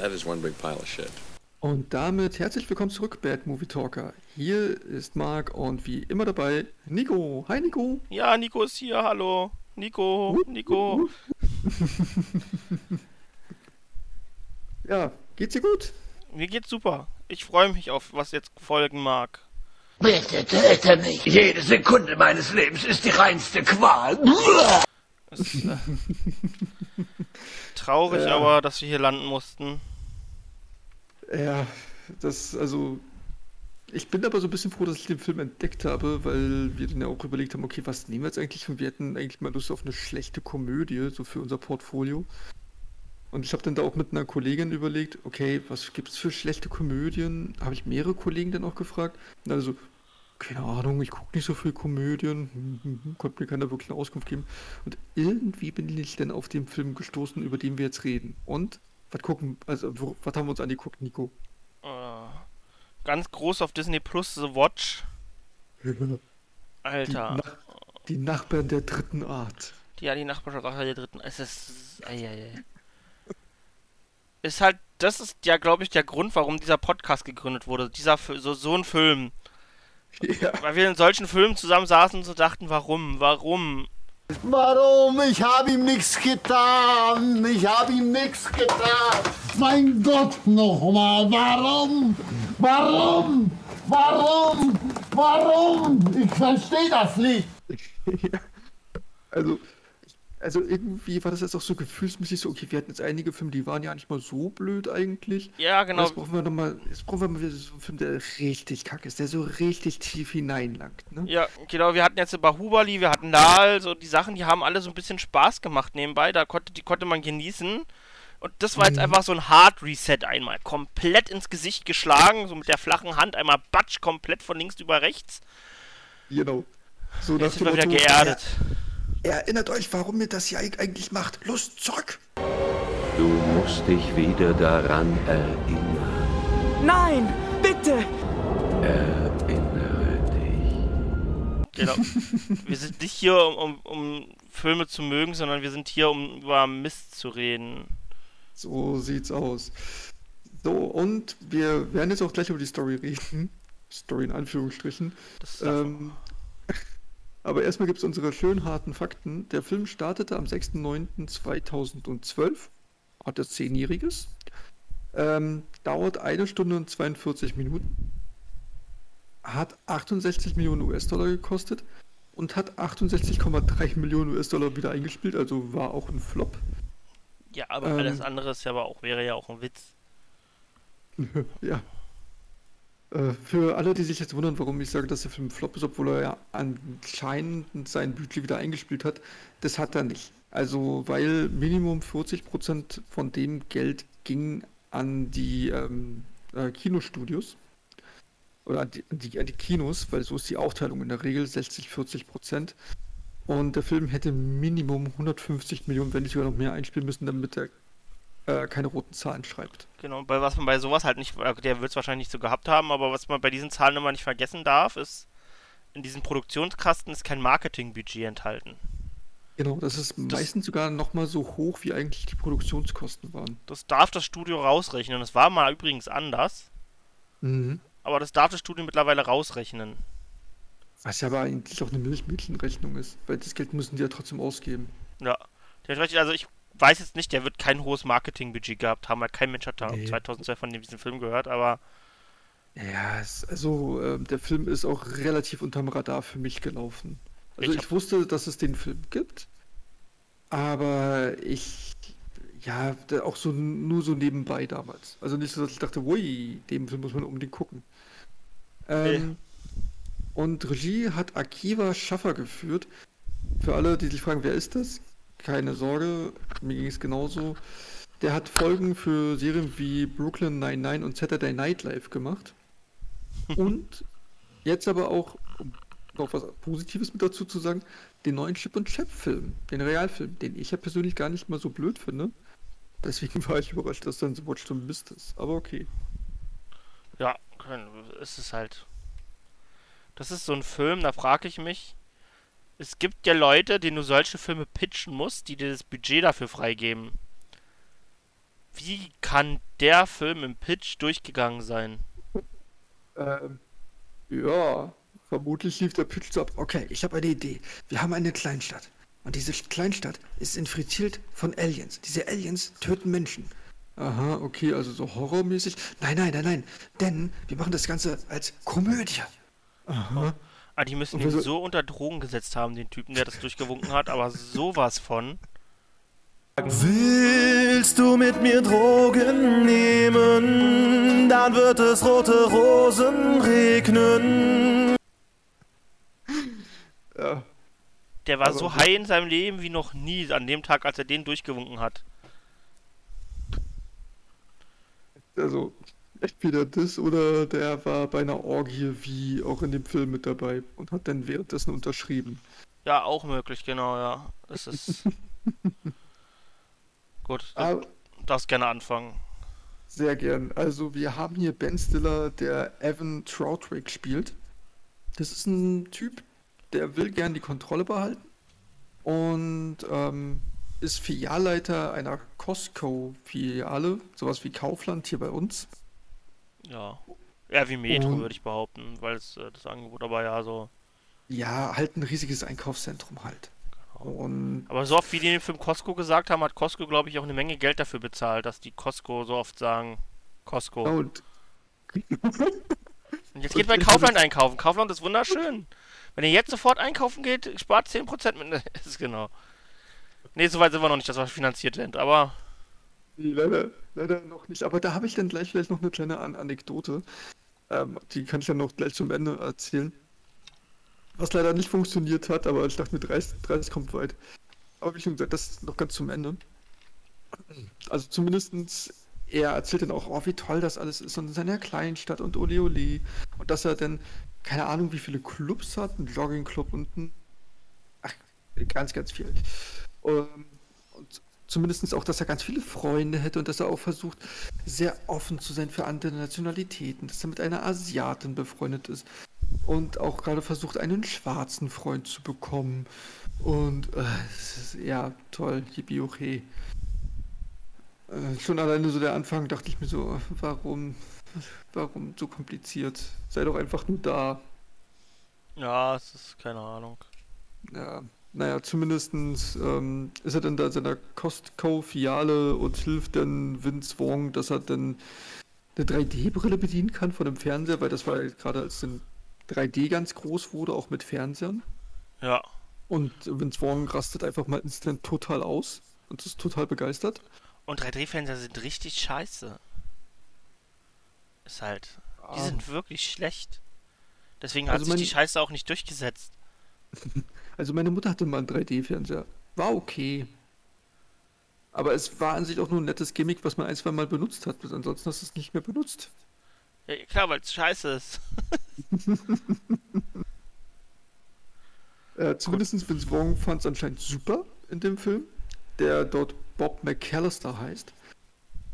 That is one big pile of shit. Und damit herzlich willkommen zurück, Bad Movie Talker. Hier ist Marc und wie immer dabei Nico. Hi Nico. Ja, Nico ist hier, hallo. Nico, Nico. ja, geht's dir gut? Mir geht's super. Ich freue mich auf, was jetzt folgen mag. Bitte töte mich. Jede Sekunde meines Lebens ist die reinste Qual. Ist, äh, traurig Ja. aber, dass wir hier landen mussten. Ja, das, also, ich bin aber so ein bisschen froh, dass ich den Film entdeckt habe, weil wir dann ja auch überlegt haben, okay, was nehmen wir jetzt eigentlich? Und wir hätten eigentlich mal Lust auf eine schlechte Komödie, so für unser Portfolio. Und ich habe dann da auch mit einer Kollegin überlegt, okay, was gibt's für schlechte Komödien? Habe ich mehrere Kollegen dann auch gefragt. Und also, keine Ahnung, ich gucke nicht so viel Komödien, hm, konnte mir keiner wirklich eine Auskunft geben. Und irgendwie bin ich dann auf den Film gestoßen, über den wir jetzt reden. Und was gucken, also was haben wir uns angeguckt, Nico? Äh, ganz groß auf Disney Plus The Watch. Die, Alter. Nach die Nachbarn der dritten Art. Ja, die Nachbarschaft der dritten. Es ist. Eieiei. Ist halt. Das ist ja, glaube ich, der Grund, warum dieser Podcast gegründet wurde. Dieser so, so ein Film. Ja, Weil wir in solchen Filmen zusammen saßen und so dachten, warum? Warum? Warum? Ich habe ihm nichts getan. Ich habe ihm nichts getan. Mein Gott, nochmal. Warum? Warum? Warum? Warum? Ich verstehe das nicht. also, also irgendwie war das jetzt auch so gefühlsmäßig so, okay, wir hatten jetzt einige Filme, die waren ja nicht mal so blöd eigentlich. Ja, genau. Jetzt brauchen wir noch mal, jetzt brauchen wir mal wieder so einen Film, der richtig kacke ist, der so richtig tief hineinlangt, ne? Ja, genau, wir hatten jetzt Bahubali, wir hatten Dahl, so die Sachen, die haben alle so ein bisschen Spaß gemacht nebenbei, da konnte, die konnte man genießen. Und das war jetzt Mhm. einfach so ein Hard Reset einmal. Komplett ins Gesicht geschlagen, so mit der flachen Hand, einmal batsch, komplett von links über rechts. Genau. So Jetzt sind dem wir wieder geerdet. Er, erinnert euch, warum ihr das hier eig- eigentlich macht. Los, zurück! Du musst dich wieder daran erinnern. Nein, bitte! Erinnere dich. Genau. wir sind nicht hier, um, um, um Filme zu mögen, sondern wir sind hier, um über Mist zu reden. So sieht's aus. So, und wir werden jetzt auch gleich über die Story reden. Story in Anführungsstrichen. Das ist Ähm, aber erstmal gibt es unsere schön harten Fakten. Der Film startete am 6.9.2012, hatte Zehnjähriges, ähm, dauert eine Stunde und 42 Minuten, hat 68 Millionen US-Dollar gekostet und hat 68,3 Millionen US-Dollar wieder eingespielt, also war auch ein Flop. ja, aber ähm, alles andere ist ja aber auch, wäre ja auch ein Witz. Ja. Äh, für alle, die sich jetzt wundern, warum ich sage, dass der Film Flop ist, obwohl er ja anscheinend sein Budget wieder eingespielt hat, das hat er nicht. Also, weil Minimum 40% von dem Geld ging an die ähm, äh, Kinostudios oder an die, an, die, an die Kinos, weil so ist die Aufteilung in der Regel 60-40%. Und der Film hätte Minimum 150 Millionen, wenn nicht sogar noch mehr einspielen müssen, damit er äh, keine roten Zahlen schreibt. Genau, bei was man bei sowas halt nicht, äh, der wird es wahrscheinlich nicht so gehabt haben, aber was man bei diesen Zahlen immer nicht vergessen darf, ist, in diesen Produktionskasten ist kein Marketingbudget enthalten. Genau, das ist meistens sogar noch mal so hoch, wie eigentlich die Produktionskosten waren. Das darf das Studio rausrechnen. Das war mal übrigens anders, Mhm. aber das darf das Studio mittlerweile rausrechnen. Was ja aber eigentlich auch eine Milchmädchenrechnung ist, weil das Geld müssen die ja trotzdem ausgeben. Ja. Also ich weiß jetzt nicht, der wird kein hohes Marketingbudget gehabt haben, weil kein Mensch hat da Nee. 2012 von diesem Film gehört, aber Ja, also ähm, der Film ist auch relativ unterm Radar für mich gelaufen. Also Ich ich, wusste, dass es den Film gibt, aber ich, ja, auch so nur so nebenbei damals. Also nicht so, dass ich dachte, ui, den Film muss man unbedingt gucken. Ähm, Und Regie hat Akiva Schaffer geführt. Für alle, die sich fragen, wer ist das? Keine Sorge, mir ging es genauso. Der hat Folgen für Serien wie Brooklyn 99 und Saturday Night Live gemacht. Und jetzt aber auch, um noch was Positives mit dazu zu sagen, den neuen Chip und Chap Film, den Realfilm, den ich ja persönlich gar nicht mal so blöd finde. Deswegen war ich überrascht, dass dann The Watch so Mist ist. Aber okay. ja, können- es ist halt. Das ist so ein Film, da frage ich mich. Es gibt ja Leute, denen du solche Filme pitchen musst, die dir das Budget dafür freigeben. Wie kann der Film im Pitch durchgegangen sein? Ähm, ja, vermutlich lief der Pitch ab. Okay, ich habe eine Idee. Wir haben eine Kleinstadt. Und diese Kleinstadt ist infiltriert von Aliens. Diese Aliens töten Menschen. Aha, okay, also so horrormäßig. Nein, nein, nein, nein. Denn wir machen das Ganze als Komödie. Aha. Ah, die müssen ihn so- so unter Drogen gesetzt haben, den Typen, der das durchgewunken hat, aber sowas von. Willst du mit mir Drogen nehmen? Dann wird es rote Rosen regnen. Ja, Der war Aber so so- high in seinem Leben wie noch nie an dem Tag, als er den durchgewunken hat. also entweder das oder der war bei einer Orgie wie auch in dem Film mit dabei und hat dann währenddessen unterschrieben. Ja, auch möglich, genau, ja. Das ist. Gut, du Aber darfst gerne anfangen. Sehr gern. Also wir haben hier Ben Stiller, der Evan Troutwick spielt. Das ist ein Typ, der will gern die Kontrolle behalten und ähm, ist Filialleiter einer Costco-Filiale, sowas wie Kaufland hier bei uns. Ja. Eher wie Metro, würde ich behaupten, weil es äh, das Angebot aber ja so. Ja, halt ein riesiges Einkaufszentrum halt. Und Aber so oft wie die in dem Film Costco gesagt haben, hat Costco, glaube ich, auch eine Menge Geld dafür bezahlt, dass die Costco so oft sagen, Costco. und Und jetzt geht bei Kaufland einkaufen. Kaufland ist wunderschön. Wenn ihr jetzt sofort einkaufen geht, spart 10% mit. ist genau. Nee, soweit sind wir noch nicht, dass wir finanziert sind, aber. Nee, leider, leider noch nicht. Aber da habe ich dann gleich vielleicht noch eine kleine An Anekdote. Ähm, die kann ich dann noch gleich zum Ende erzählen. Was leider nicht funktioniert hat, aber ich dachte mir, 30, 30 kommt weit. Aber wie schon gesagt, das ist noch ganz zum Ende. Also zumindestens er erzählt dann auch, oh, wie toll das alles ist und in seiner Kleinstadt und ole ole. Und dass er dann, keine Ahnung, wie viele Clubs hat, einen Joggingclub und ein, ach, ganz, ganz viel. Ähm, und zumindest auch, dass er ganz viele Freunde hätte und dass er auch versucht, sehr offen zu sein für andere Nationalitäten, dass er mit einer Asiatin befreundet ist und auch gerade versucht, einen schwarzen Freund zu bekommen. Und äh, es ist, ja, toll, yippie okay. Äh, schon alleine so der Anfang dachte ich mir so, warum, warum so kompliziert? Sei doch einfach nur da. Ja, es ist keine Ahnung. Ja, naja, zumindestens ähm, ist er dann da in seiner Costco-Filiale und hilft dann Vince Wong, dass er dann eine 3D-Brille bedienen kann von dem Fernseher, weil das war ja gerade als dann 3D ganz groß wurde, auch mit Fernsehern. Ja. Und Vince Wong rastet einfach mal instant total aus und ist total begeistert. Und 3D-Fernseher sind richtig scheiße. Ist halt. Die Ah. sind wirklich schlecht. Deswegen hat Also sich mein- die Scheiße auch nicht durchgesetzt. Also meine Mutter hatte mal einen 3D-Fernseher. War okay. Aber es war an sich auch nur ein nettes Gimmick, was man ein, zwei Mal benutzt hat. Ansonsten hast du es nicht mehr benutzt. Ja, klar, weil es scheiße ist. Äh, zumindest Vince Wong fand es anscheinend super in dem Film, der dort Bob McAllister heißt.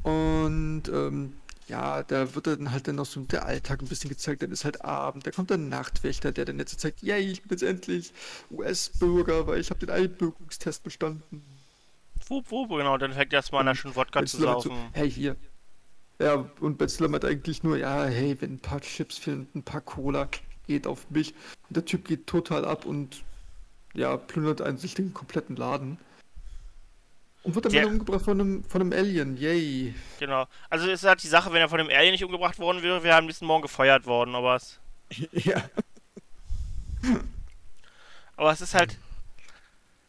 Und ähm, ja, da wird dann halt dann noch so der Alltag ein bisschen gezeigt. Dann ist halt Abend, da kommt der Nachtwächter, der dann jetzt zeigt, yay, ich bin jetzt endlich US-Bürger, weil ich habe den Einbürgerungstest bestanden. Wup, wup, genau. Dann fängt erstmal da schon Wodka zu saufen. So, hey, hier. Ja, und Ben Stiller meint eigentlich nur, ja, hey, wenn ein paar Chips fehlen, ein paar Cola, geht auf mich. Und der Typ geht total ab und ja, plündert einen sich den kompletten Laden. Und wird dann Der- wieder umgebracht von einem, von einem Alien, yay. Genau. Also ist halt die Sache, wenn er von dem Alien nicht umgebracht worden wäre, wäre er am nächsten Morgen gefeuert worden, aber es. ja. Aber es ist halt.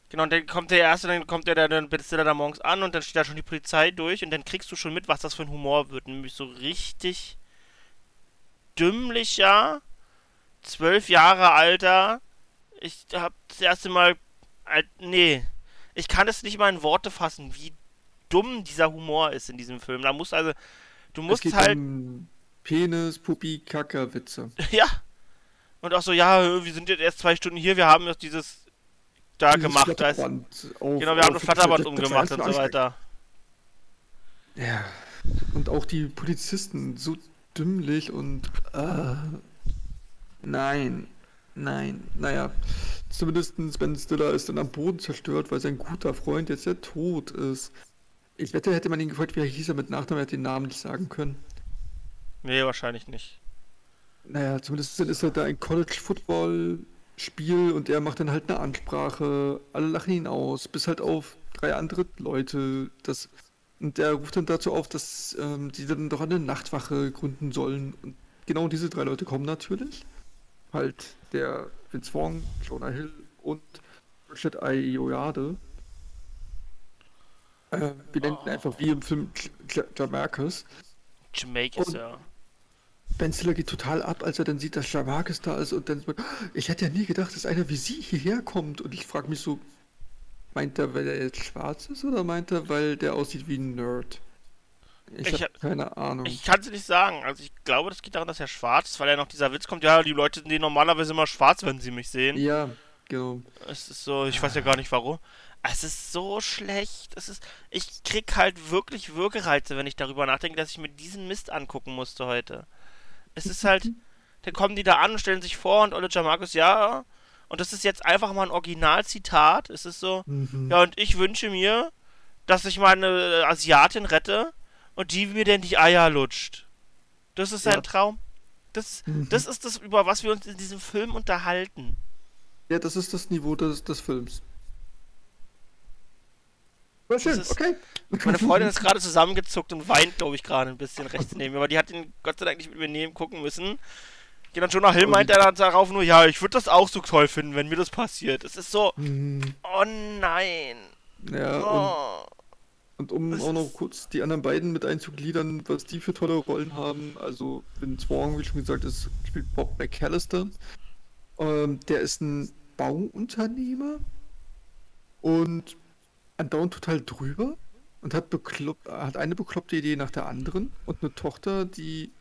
Genau, und dann kommt der erste, dann kommt der, der dann bist du da morgens an und dann steht da schon die Polizei durch und dann kriegst du schon mit, was das für ein Humor wird. Nämlich so richtig dümmlicher, zwölf Jahre alter. Ich hab das erste Mal. Alt, nee. Ich kann es nicht mal in Worte fassen, wie dumm dieser Humor ist in diesem Film. Da musst also. Du Es musst geht halt. um Penis, Puppi, Kacker, Witze. Ja. Und auch so, ja, wir sind jetzt erst zwei Stunden hier, wir haben jetzt dieses da Dieses gemacht. Da ist, auf- genau, wir haben das Flatterband umgemacht und so weiter. Ja. Und auch die Polizisten so dümmlich und äh, nein, nein, naja. Zumindest Ben Stiller ist dann am Boden zerstört, weil sein guter Freund jetzt ja tot ist. Ich wette, hätte man ihn gefragt, wie er hieß er mit Nachnamen, er hätte den Namen nicht sagen können. Nee, wahrscheinlich nicht. Naja, zumindest ist er da ein College-Football-Spiel und er macht dann halt eine Ansprache. Alle lachen ihn aus, bis halt auf drei andere Leute. Das, und er ruft dann dazu auf, dass ähm, die dann doch eine Nachtwache gründen sollen. Und genau diese drei Leute kommen natürlich. Halt der Vince Wong, Jonah Hill und Richard Ayoade. Äh, wir nennen ihn einfach wie im Film Jamarcus. Jamaicas, Und- ja. Ben Stiller geht total ab, als er dann sieht, dass Jamarcus da ist und dann so, ich hätte ja nie gedacht, dass einer wie sie hierher kommt und ich frage mich so, meint er, weil er jetzt schwarz ist oder meint er, weil der aussieht wie ein Nerd? Ich, Ich habe hab- keine Ahnung. Ich kann es nicht sagen. Also ich glaube, das geht daran, dass er schwarz ist, weil ja noch dieser Witz kommt, ja, die Leute sind normalerweise immer schwarz, wenn sie mich sehen. ja, genau. Es ist so, ich weiß ja gar nicht warum. Es ist so schlecht. Es ist, ich krieg halt wirklich Würgereize, wenn ich darüber nachdenke, dass ich mir diesen Mist angucken musste heute. Es ist halt, dann kommen die da an und stellen sich vor und Olle Jamarcus, ja. Und das ist jetzt einfach mal ein Originalzitat. Es ist so, Mhm. ja, und ich wünsche mir, dass ich meine Asiatin rette und die mir denn die Eier lutscht. Das ist sein Ja. Traum. Das, Mhm. das ist das, über was wir uns in diesem Film unterhalten. Ja, das ist das Niveau des, des Films. War schön, ist- okay. Meine Freundin ist gerade zusammengezuckt und weint, glaube ich, gerade ein bisschen rechts neben mir. Aber die hat ihn Gott sei Dank nicht mit mir nehmen gucken müssen. Genau, Jonah Hill Oh, meint er dann darauf nur, ja, ich würde das auch so toll finden, wenn mir das passiert. Es ist so, Mhm. oh nein. Ja, Oh. Und um Das auch noch kurz die anderen beiden mit einzugliedern, was die für tolle Rollen haben. Also Vince Wong, wie schon gesagt, ist, spielt Bob McAllister. Ähm, der ist ein Bauunternehmer und andauernd total drüber und hat, beklopp, hat eine bekloppte Idee nach der anderen und eine Tochter, die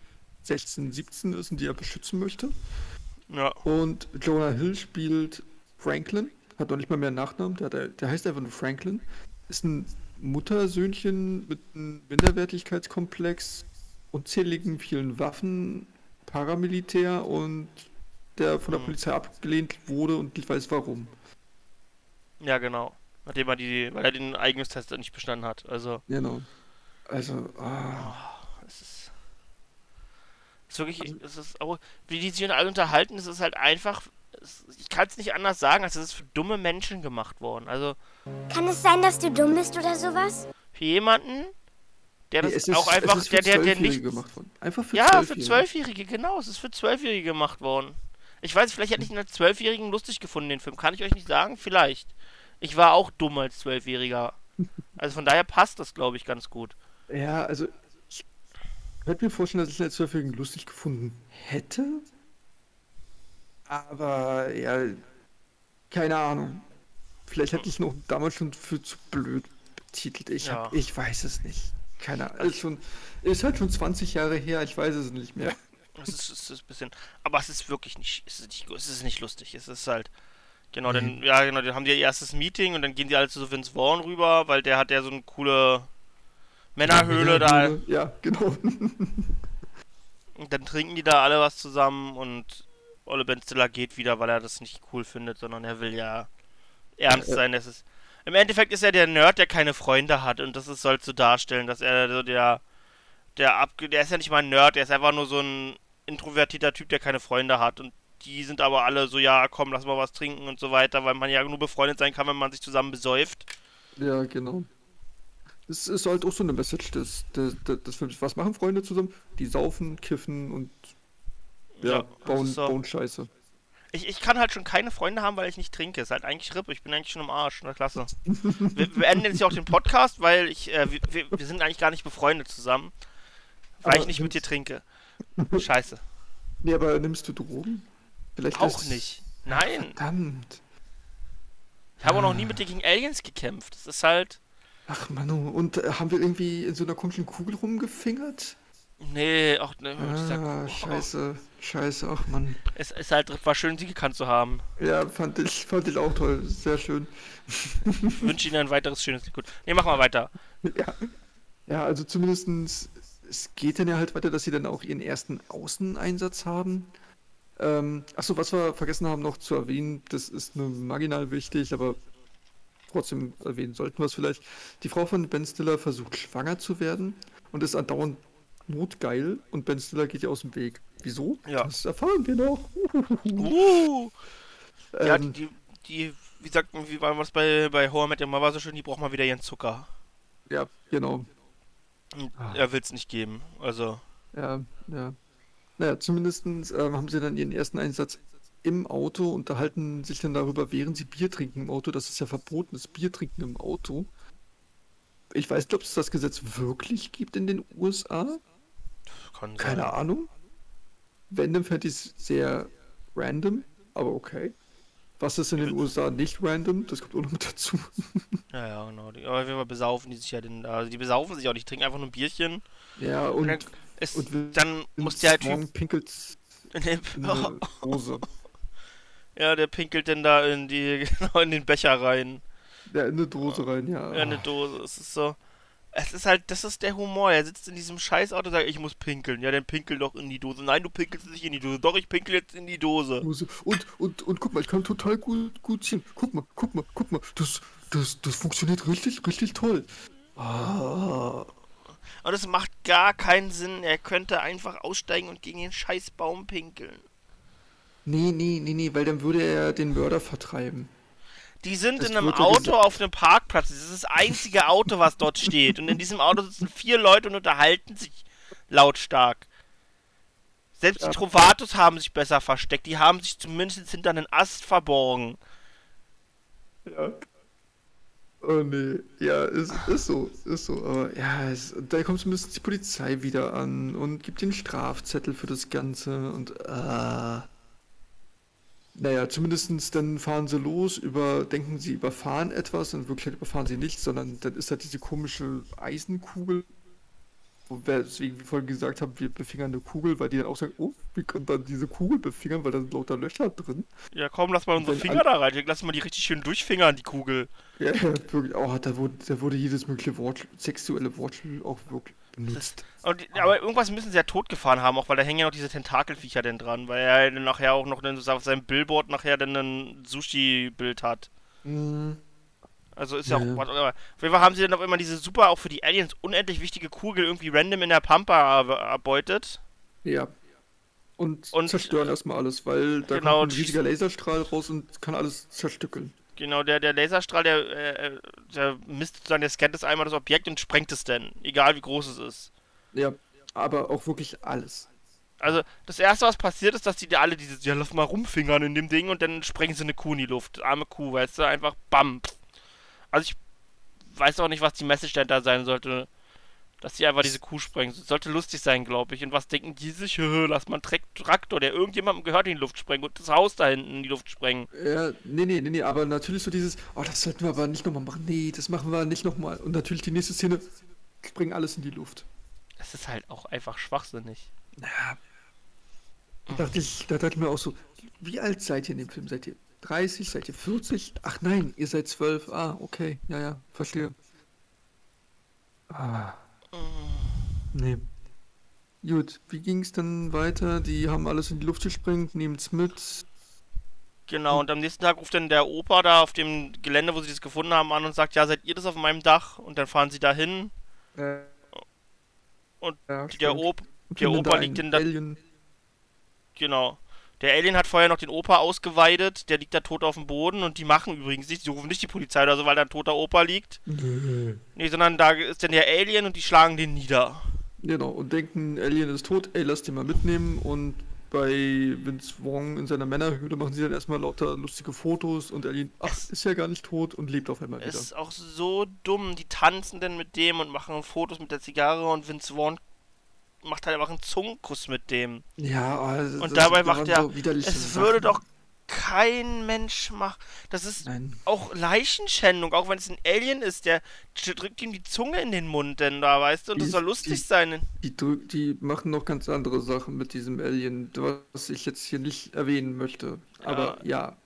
16, 17 ist und die er beschützen möchte. Ja, Und Jonah Hill spielt Franklin, hat noch nicht mal mehr einen Nachnamen, der, der, der heißt einfach nur Franklin. Ist ein Muttersöhnchen mit einem Minderwertigkeitskomplex, unzähligen vielen Waffen, Paramilitär und der von der Mhm. Polizei abgelehnt wurde und nicht weiß warum. ja, genau. Nachdem er die, weil er den Eignungstest nicht bestanden hat. Also, Genau. Also, ah, es ist. Es ist wirklich, es ist auch, wie die sich alle unterhalten, es ist halt einfach, ich kann es nicht anders sagen, als es ist für dumme Menschen gemacht worden. Also, Kann es sein, dass du dumm bist oder sowas? für jemanden, der das nee, es ist, auch einfach, es ist für der, der, der Zwölfjährige nicht. gemacht worden. Einfach für Ja, für Zwölfjährige. Zwölfjährige, genau. Es ist für Zwölfjährige gemacht worden. Ich weiß, vielleicht hätte ich als Zwölfjährigen lustig gefunden, den Film. Kann ich euch nicht sagen? Vielleicht. Ich war auch dumm als Zwölfjähriger. Also von daher passt das, glaube ich, ganz gut. Ja, also ich könnte mir vorstellen, dass ich als Zwölfjährigen lustig gefunden hätte. Aber ja, keine Ahnung. Vielleicht hätte ich auch damals schon für zu blöd betitelt. Ich, hab, Ja. ich weiß es nicht. Keine Ahnung. Ist, schon, ist halt schon 20 Jahre her, ich weiß es nicht mehr. Es ist, es ist ein bisschen. Aber es ist wirklich nicht. Es ist nicht, es ist nicht lustig. Es ist halt. Genau, dann, ja, genau, dann haben die ihr erstes Meeting und dann gehen die alle zu Vince Vaughn rüber, weil der hat ja so eine coole Männerhöhle da. Ja, genau. Und dann trinken die da alle was zusammen und Olle Ben Stiller geht wieder, weil er das nicht cool findet, sondern er will ja ernst sein. Das ist, Im Endeffekt ist er der Nerd, der keine Freunde hat und das ist, soll so darstellen, dass er so der, der abge, der ist ja nicht mal ein Nerd, der ist einfach nur so ein introvertierter Typ, der keine Freunde hat und die sind aber alle so, ja, komm, lass mal was trinken und so weiter, weil man ja nur befreundet sein kann, wenn man sich zusammen besäuft. Ja, genau. Es ist halt auch so eine Message des, des, des Films. Was machen Freunde zusammen? Die saufen, kiffen und ja, ist so. bauen Scheiße. Ich, ich kann halt schon keine Freunde haben, weil ich nicht trinke. Ist halt eigentlich Rippe. Ich bin eigentlich schon im Arsch. Na klasse. wir, beenden jetzt ja auch den Podcast, weil ich, äh, wir, wir, sind eigentlich gar nicht befreundet zusammen. Weil Aber ich nicht mit dir trinke. Scheiße. Nee, aber nimmst du Drogen? Vielleicht Auch ist- nicht. Nein. Verdammt. Ich habe auch noch nie mit dir gegen Aliens gekämpft. Das ist halt. Ach Manu, und äh, haben wir irgendwie in so einer komischen Kugel rumgefingert? Nee, auch ne. Ah, oh, scheiße, scheiße, ach Mann. Es ist halt war schön, sie gekannt zu haben. Ja, fand ich, fand ich auch toll, sehr schön. Ich wünsche Ihnen ein weiteres schönes Gut. Nee, mach mal weiter. Ja, ja also zumindestens es geht dann ja halt weiter, dass sie dann auch ihren ersten Außeneinsatz haben. Ähm, achso, was wir vergessen haben noch zu erwähnen, das ist nur marginal wichtig, aber trotzdem erwähnen sollten wir es vielleicht. Die Frau von Ben Stiller versucht schwanger zu werden und ist andauernd notgeil und Ben Stiller geht ihr aus dem Weg. Wieso? Ja. Das erfahren wir noch. Uh. Ja, Ähm, die, die, wie sagt man, wie war was bei, bei How I Met Your Mother so schön, die braucht mal wieder ihren Zucker. ja, genau. Und Ah. Er will's nicht geben. Also, Ja, ja. Naja, zumindest ähm, haben sie dann ihren ersten Einsatz im Auto, unterhalten sich dann darüber, während sie Bier trinken im Auto. Das ist ja verbotenes Bier trinken im Auto. Ich weiß nicht, ob es das Gesetz wirklich gibt in den USA. Kann sein. Keine Ahnung. Wenn, dann fände ich sehr random, aber okay. Was ist in den USA nicht random? Das kommt auch noch mit dazu. Ja, ja, genau. Die, aber wir besaufen die sich ja denn da. Also die besaufen sich auch nicht, die trinken einfach nur ein Bierchen. Ja, Und, und, dann, ist, und dann muss der Typ. morgen pinkelt In den, in eine Hose. ja, der pinkelt denn da in die, genau in den Becher rein. Ja, in eine Dose rein, ja. Ja, eine Dose. Es ist so. Es ist halt, das ist der Humor. Er sitzt in diesem Scheißauto und sagt, ich muss pinkeln. Ja, dann pinkel doch in die Dose. Nein, du pinkelst nicht in die Dose. Doch, ich pinkel jetzt in die Dose. Und, und, und guck mal, ich kann total gut, gut ziehen. Guck mal, guck mal, guck mal. Das, das, das funktioniert richtig, richtig toll. Ah. Und es macht gar keinen Sinn. Er könnte einfach aussteigen und gegen den Scheißbaum pinkeln. Nee, nee, nee, nee, weil dann würde er den Mörder vertreiben. Die sind Das in einem Auto gesagt. auf einem Parkplatz. Das ist das einzige Auto, was dort steht. Und in diesem Auto sitzen vier Leute und unterhalten sich lautstark. Selbst Ja. die Trovatos haben sich besser versteckt. Die haben sich zumindest hinter einen Ast verborgen. Ja. Oh nee, ja, ist, ist so, ist so, aber ja, es, da kommt bisschen die Polizei wieder an und gibt den Strafzettel für das Ganze und äh, naja, zumindestens dann fahren sie los, über, denken sie überfahren etwas, in Wirklichkeit überfahren sie nicht, sondern dann ist da diese komische Eisenkugel, deswegen wie vorhin gesagt haben, wir befingern eine Kugel, weil die dann auch sagen, oh, wir können dann diese Kugel befingern, weil da sind lauter Löcher drin. Ja, komm, lass mal unsere Finger da rein. Lass mal die richtig schön durchfingern, die Kugel. Ja, ja, wirklich. Oh, da wurde, da wurde jedes mögliche Wort, sexuelle Wortspiel auch wirklich benutzt. Und, aber irgendwas müssen sie ja totgefahren haben, auch weil da hängen ja noch diese Tentakelviecher denn dran, weil er dann nachher auch noch dann so auf seinem Billboard nachher dann ein Sushi-Bild hat. Mhm. Also ist ja, Ja, auch. Auf jeden Fall haben sie dann auch immer diese super, auch für die Aliens unendlich wichtige Kugel irgendwie random in der Pampa er- erbeutet. Ja. Und, Und- zerstören erstmal alles, weil da Genau, kommt ein riesiger Laserstrahl raus und kann alles zerstückeln. Genau, der, der Laserstrahl, der, äh, der misst sozusagen, der scannt das einmal das Objekt und sprengt es dann. Egal wie groß es ist. Ja, aber auch wirklich alles. Also, das erste, was passiert, ist, dass die da alle dieses, ja, lass mal rumfingern in dem Ding und dann sprengen sie eine Kuh in die Luft. Arme Kuh, weißt du, einfach bam. Also, ich weiß auch nicht, was die Message dahinter sein sollte. Dass die einfach diese Kuh sprengen. Das sollte lustig sein, glaube ich. Und was denken die sich? Lass mal einen Tra- Traktor, der irgendjemandem gehört, in die Luft sprengen und das Haus da hinten in die Luft sprengen. Ja, nee, nee, nee, nee, aber natürlich so dieses, oh, das sollten wir aber nicht nochmal machen. Nee, das machen wir nicht nochmal. Und natürlich die nächste Szene, springen alles in die Luft. Das ist halt auch einfach schwachsinnig. Ja. Da dachte ich, da dachte ich mir auch so, wie alt seid ihr in dem Film? Seid ihr 30? Seid ihr 40? Ach nein, ihr seid 12. Ah, okay. Ja, ja, verstehe. Ah. Nee. Gut, wie ging es dann weiter? Die haben alles in die Luft gesprengt, nehmen es mit. Genau, und am nächsten Tag ruft dann der Opa da auf dem Gelände, wo sie das gefunden haben, an und sagt, ja, seid ihr das auf meinem Dach? Und dann fahren sie da hin. Äh, Und ja, Der. Op Und der Opa da liegt in der- Alien. Genau. Der Alien hat vorher noch den Opa ausgeweidet, der liegt da tot auf dem Boden und die machen übrigens nicht, die rufen nicht die Polizei oder so, weil da ein toter Opa liegt. Nee, sondern da ist dann der Alien und die schlagen den nieder. Genau, und denken, Alien ist tot, ey, lass den mal mitnehmen. Und bei Vince Wong in seiner Männerhöhle machen sie dann erstmal lauter lustige Fotos und Alien, ach, Es- ist ja gar nicht tot und lebt auf einmal Es wieder. ist auch so dumm, die tanzen dann mit dem und machen Fotos mit der Zigarre und Vince Vaughn macht halt einfach einen Zungenkuss mit dem. Ja, also Und dabei da macht er, so es Sachen. würde doch kein Mensch machen. Das ist Nein. auch Leichenschändung, auch wenn es ein Alien ist, der drückt ihm die Zunge in den Mund, denn da, weißt du, und das Die- soll lustig die- sein. Die, drück- die machen noch ganz andere Sachen mit diesem Alien, was ich jetzt hier nicht erwähnen möchte. Aber ja,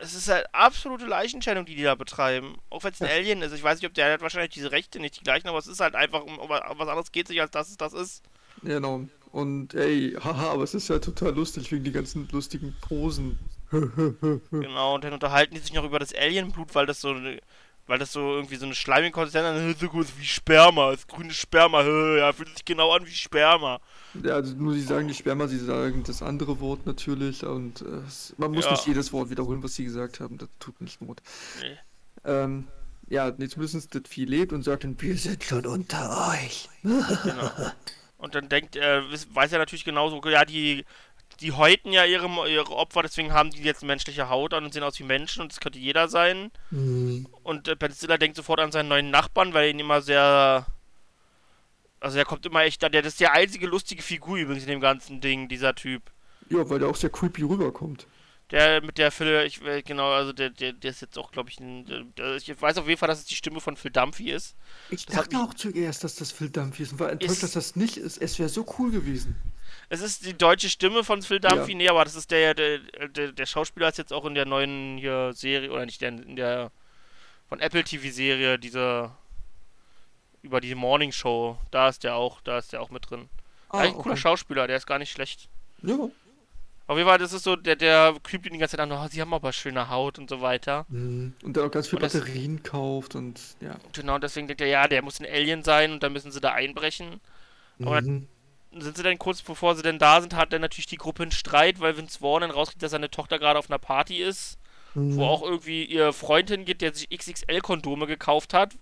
Es ist halt absolute Leichenschändung, die die da betreiben. Auch wenn es ein Ja. Alien ist. Ich weiß nicht, ob der hat wahrscheinlich diese Rechte nicht die gleichen, aber es ist halt einfach, um um was anderes geht sich, als dass es das ist. genau. Und ey, haha, aber es ist ja total lustig wegen die ganzen lustigen Posen. Genau, und dann unterhalten die sich noch über das Alienblut, weil das so eine weil das so irgendwie so eine schleimige Konsistenz ist, so groß wie Sperma, das grüne Sperma, ja, fühlt sich genau an wie Sperma. Ja, also nur sie sagen nicht Sperma, sie sagen das andere Wort natürlich und äh, man muss Ja. nicht jedes Wort wiederholen, was sie gesagt haben, das tut nicht Not. Nee. Ähm, ja, nee, zumindest das Vieh lebt und sagt dann, wir sind schon unter euch. Genau. Und dann denkt er, wiss- weiß er natürlich genauso, ja, die, die häuten ja ihre, ihre Opfer, deswegen haben die jetzt menschliche Haut an und sehen aus wie Menschen und das könnte jeder sein. Und äh, Ben Stiller denkt sofort an seinen neuen Nachbarn, weil er ihn immer sehr. Also er kommt immer echt, der das ist die einzige lustige Figur übrigens in dem ganzen Ding, dieser Typ. Ja, weil der auch sehr creepy rüberkommt. Der mit der Phil, ich äh, genau, also der, der, der ist jetzt auch, glaube ich, ein, der, der, ich weiß auf jeden Fall, dass es die Stimme von Phil Dunphy ist. Ich Das dachte auch zuerst, dass das Phil Dunphy ist und war enttäuscht, Ist- dass das nicht ist. Es wäre so cool gewesen. Es ist die deutsche Stimme von Phil Dunphy, Ja. nee, aber das ist der, der, der, der Schauspieler ist jetzt auch in der neuen hier Serie, oder nicht, der, in der von Apple TV-Serie, diese über die Morning Show, da ist der auch, da ist der auch mit drin. Ah, Eigentlich ein cooler okay. Schauspieler, der ist gar nicht schlecht. Ja. Auf jeden Fall, das ist so, der, der creept ihn die ganze Zeit an, oh, sie haben aber schöne Haut und so weiter. Mhm. Und der auch ganz viel Und das- Batterien kauft und ja. Genau, deswegen denkt er, ja, der muss ein Alien sein und dann müssen sie da einbrechen. Aber Mhm. Sind sie denn kurz bevor sie denn da sind, hat dann natürlich die Gruppe einen Streit, weil Vince Vaughn dann rauskriegt, dass seine Tochter gerade auf einer Party ist, Mhm. wo auch irgendwie ihr Freund hingeht, der sich XXL-Kondome gekauft hat.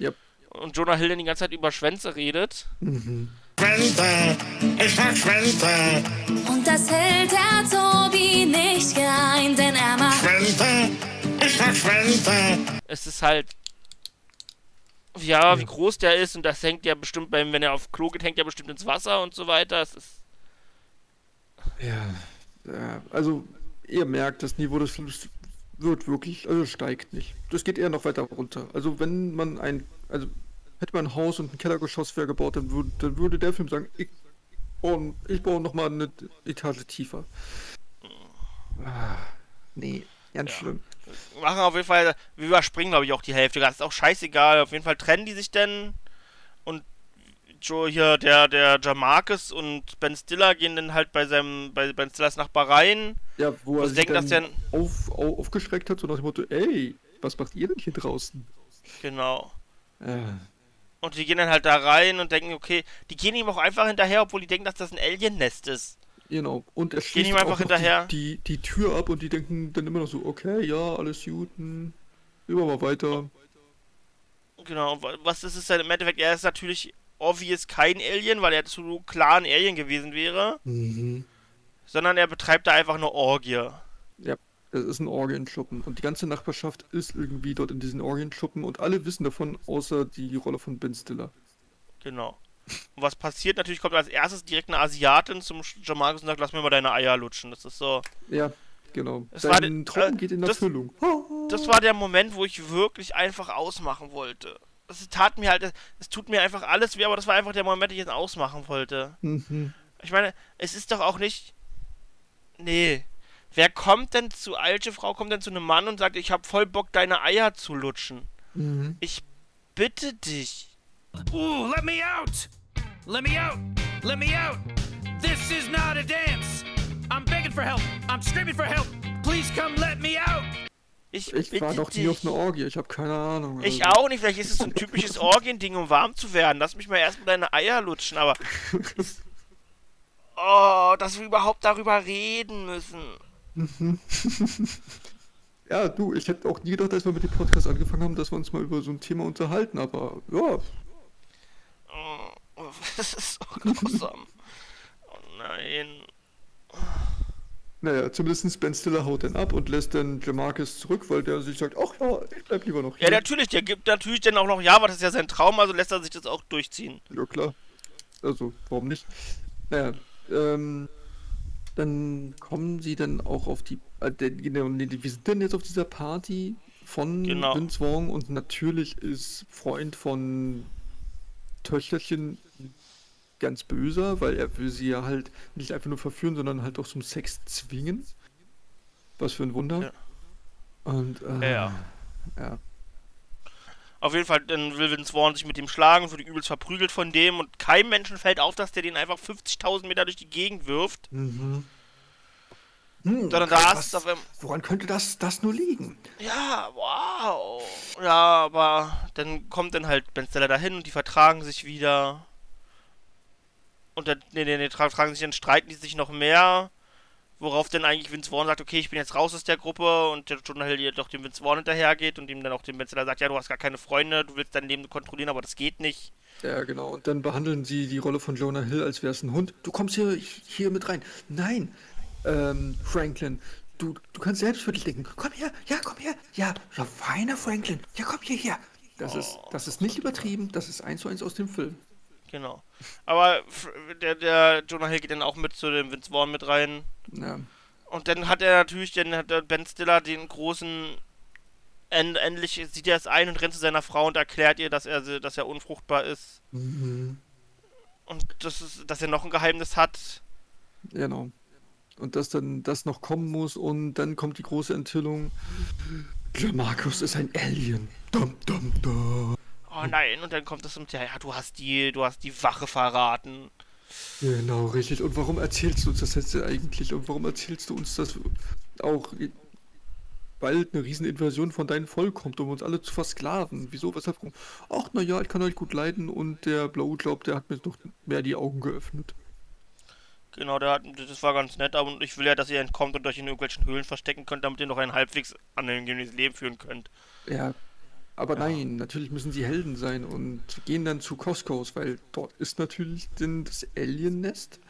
Yep. Und Jonah Hill dann die ganze Zeit über Schwänze redet. Mhm. Schwänze, ich mag Schwänze, Und das hält der Tobi nicht geheim, denn er macht Schwänze, ich mag Schwänze. Es ist halt. Ja, wie groß der ist und das hängt ja bestimmt beim, wenn er auf Klo geht, hängt ja bestimmt ins Wasser und so weiter. Es ist. Ja. ja. Also, ihr merkt, das Niveau des Films wird wirklich, also steigt nicht. Das geht eher noch weiter runter. Also, wenn man ein, also, hätte man ein Haus und ein Kellergeschoss wäre gebaut, dann würde, dann würde der Film sagen, ich, baue- ich baue nochmal eine Etage tiefer. Ah, nee, ganz schlimm. machen auf jeden Fall, wir überspringen glaube ich auch die Hälfte. Das ist auch scheißegal. Auf jeden Fall trennen die sich denn und Joe hier, der, der Jamarcus und Ben Stiller gehen dann halt bei seinem, bei Ben Stillers Nachbar rein. Ja, wo er Was sich denken, dass dann der- auf, auf, aufgeschreckt hat, so nach dem Motto, ey, was macht ihr denn hier draußen? Genau. Ja. Und die gehen dann halt da rein und denken, okay, die gehen ihm auch einfach hinterher, obwohl die denken, dass das ein Alien-Nest ist. Genau. Und er Gehen schließt ihm einfach hinterher. Die, die, die Tür ab und die denken dann immer noch so, okay, ja, alles gut, hm, immer mal weiter. Genau, wa- was ist es denn im Endeffekt? Er ist natürlich obvious kein Alien, weil er zu klar ein Alien gewesen wäre, Mhm. sondern er betreibt da einfach eine Orgie. Ja, es ist ein Orgienschuppen und die ganze Nachbarschaft ist irgendwie dort in diesen Orgienschuppen und alle wissen davon, außer die Rolle von Ben Stiller. Genau. Und was passiert? Natürlich kommt als erstes direkt eine Asiatin zum Jamarcus und sagt, lass mir mal deine Eier lutschen. Das ist so. Ja, genau. Es war Sein de- Traum äh, geht in das- Erfüllung. Das war der Moment, wo ich wirklich einfach ausmachen wollte. Es tat mir halt, es tut mir einfach alles weh, aber das war einfach der Moment, den ich jetzt ausmachen wollte. Mhm. Ich meine, es ist doch auch nicht. Nee. Wer kommt denn zu, alte Frau kommt denn zu einem Mann und sagt, ich hab voll Bock, deine Eier zu lutschen? Mhm. Ich bitte dich. Ooh, let me out! Let me out! Let me out! This is not a dance! I'm begging for help! I'm screaming for help! Please come let me out! Ich, Ich bitte war noch nie auf einer Orgie, ich habe keine Ahnung. Ich also. auch nicht, vielleicht ist es so ein typisches Orgiending, um warm zu werden. Lass mich mal erstmal deine Eier lutschen, aber. Oh, dass wir überhaupt darüber reden müssen. Ja, du, ich hätte auch nie gedacht, als wir mit dem Podcast angefangen haben, dass wir uns mal über so ein Thema unterhalten, aber ja, Oh, das ist so grausam. Oh nein. naja, zumindest Ben Stiller haut dann ab und lässt dann Jamarcus zurück, weil der sich sagt, ach ja, ich bleib lieber noch Ja, hier. natürlich, der gibt natürlich dann auch noch Ja, aber das ist ja sein Traum, also lässt er sich das auch durchziehen. Ja, klar. Also, warum nicht? Naja, ähm, dann kommen sie dann auch auf die, äh, genau, wir sind dann jetzt auf dieser Party von Genau. Vince Vaughn und natürlich ist Freund von Töchterchen ganz böser, weil er will sie ja halt nicht einfach nur verführen, sondern halt auch zum Sex zwingen. Was für ein Wunder. Ja. Und, äh, Ja. ja. Auf jeden Fall, dann will Vince Vaughn sich mit dem schlagen, wird übelst verprügelt von dem und keinem Menschen fällt auf, dass der den einfach 50.000 Meter durch die Gegend wirft. Mhm. Hm, Sondern okay, da hast du Woran könnte das, das nur liegen? Ja, wow. Ja, aber dann kommt dann halt Ben Stiller dahin und die vertragen sich wieder. Und dann, nee, nee, nee, tra- vertragen sich, dann streiten die sich noch mehr. Worauf dann eigentlich Vince Vaughn sagt, okay, ich bin jetzt raus aus der Gruppe und der Jonah Hill jedoch dem Vince Vaughn hinterhergeht und ihm dann auch dem Ben Stiller sagt, ja, du hast gar keine Freunde, du willst dein Leben kontrollieren, aber das geht nicht. Ja, genau. Und dann behandeln sie die Rolle von Jonah Hill, als wäre es ein Hund. Du kommst hier, hier mit rein. Nein, ähm, Franklin, du, du kannst selbst für dich denken. Komm her, ja, komm her. Ja, ja, feiner Franklin. Ja, komm hierher. Das, ist, das ist nicht übertrieben, das ist eins zu eins aus dem Film. Genau. Aber der, der Jonah Hill geht dann auch mit zu dem Vince Vaughn mit rein. Ja. Und dann hat er natürlich, dann hat der Ben Stiller den großen. End, endlich sieht er es ein und rennt zu seiner Frau und erklärt ihr, dass er, dass er unfruchtbar ist. Mhm. Und das ist, dass er noch ein Geheimnis hat. Genau. Und dass dann das noch kommen muss und dann kommt die große Enthüllung. Der Markus ist ein Alien. Dum, dum, dum. Oh nein, und dann kommt das und ja, ja, du hast die, du hast die Wache verraten. Genau, richtig. Und warum erzählst du uns das jetzt eigentlich? Und warum erzählst du uns das auch bald eine Rieseninvasion von deinem Volk kommt, um uns alle zu versklaven? Wieso? Weshalb? Ach, naja, ich kann euch gut leiden und der Blaue glaubt, der hat mir noch mehr die Augen geöffnet. Genau, der hat, das war ganz nett, aber ich will ja, dass ihr entkommt und euch in irgendwelchen Höhlen verstecken könnt, damit ihr noch ein halbwegs angenehmes Leben führen könnt. Ja. Aber nein, natürlich müssen sie Helden sein und gehen dann zu Costco's, weil dort ist natürlich denn das Alien-Nest.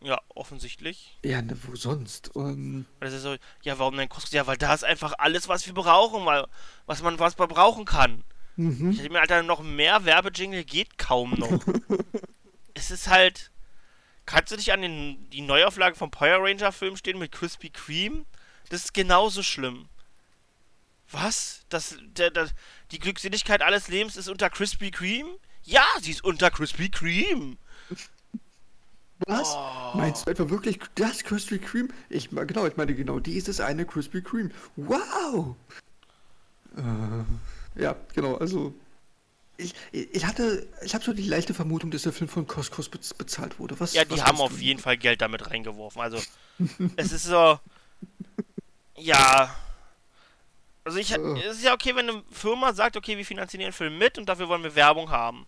Ja, offensichtlich. Ja, ne, wo sonst? Und Und das ist so, ja, warum denn Costco? Ja, weil da ist einfach alles, was wir brauchen, weil, was man, was man brauchen kann. Mhm. Ich hätte mir, Alter, noch mehr Werbejingle geht kaum noch. es ist halt. Kannst du dich an den, die Neuauflage vom Power Ranger Film stehen mit Krispy Kreme? Das ist genauso schlimm. Was? Das, der, der, die Glückseligkeit alles Lebens ist unter Krispy Kreme? Ja, sie ist unter Krispy Kreme. Was? Meinst du etwa wirklich das Krispy Kreme? Ich genau, ich meine genau dieses eine Krispy Kreme. Wow! Äh, ja, genau, also ich, ich hatte, ich habe so die leichte Vermutung, dass der Film von Costco's bez bezahlt wurde. Was, Ja, die haben auf jeden Fall Geld damit reingeworfen. Also, es ist so. Ja. Also, ich, es ist ja okay, wenn eine Firma sagt, okay, wir finanzieren den Film mit und dafür wollen wir Werbung haben.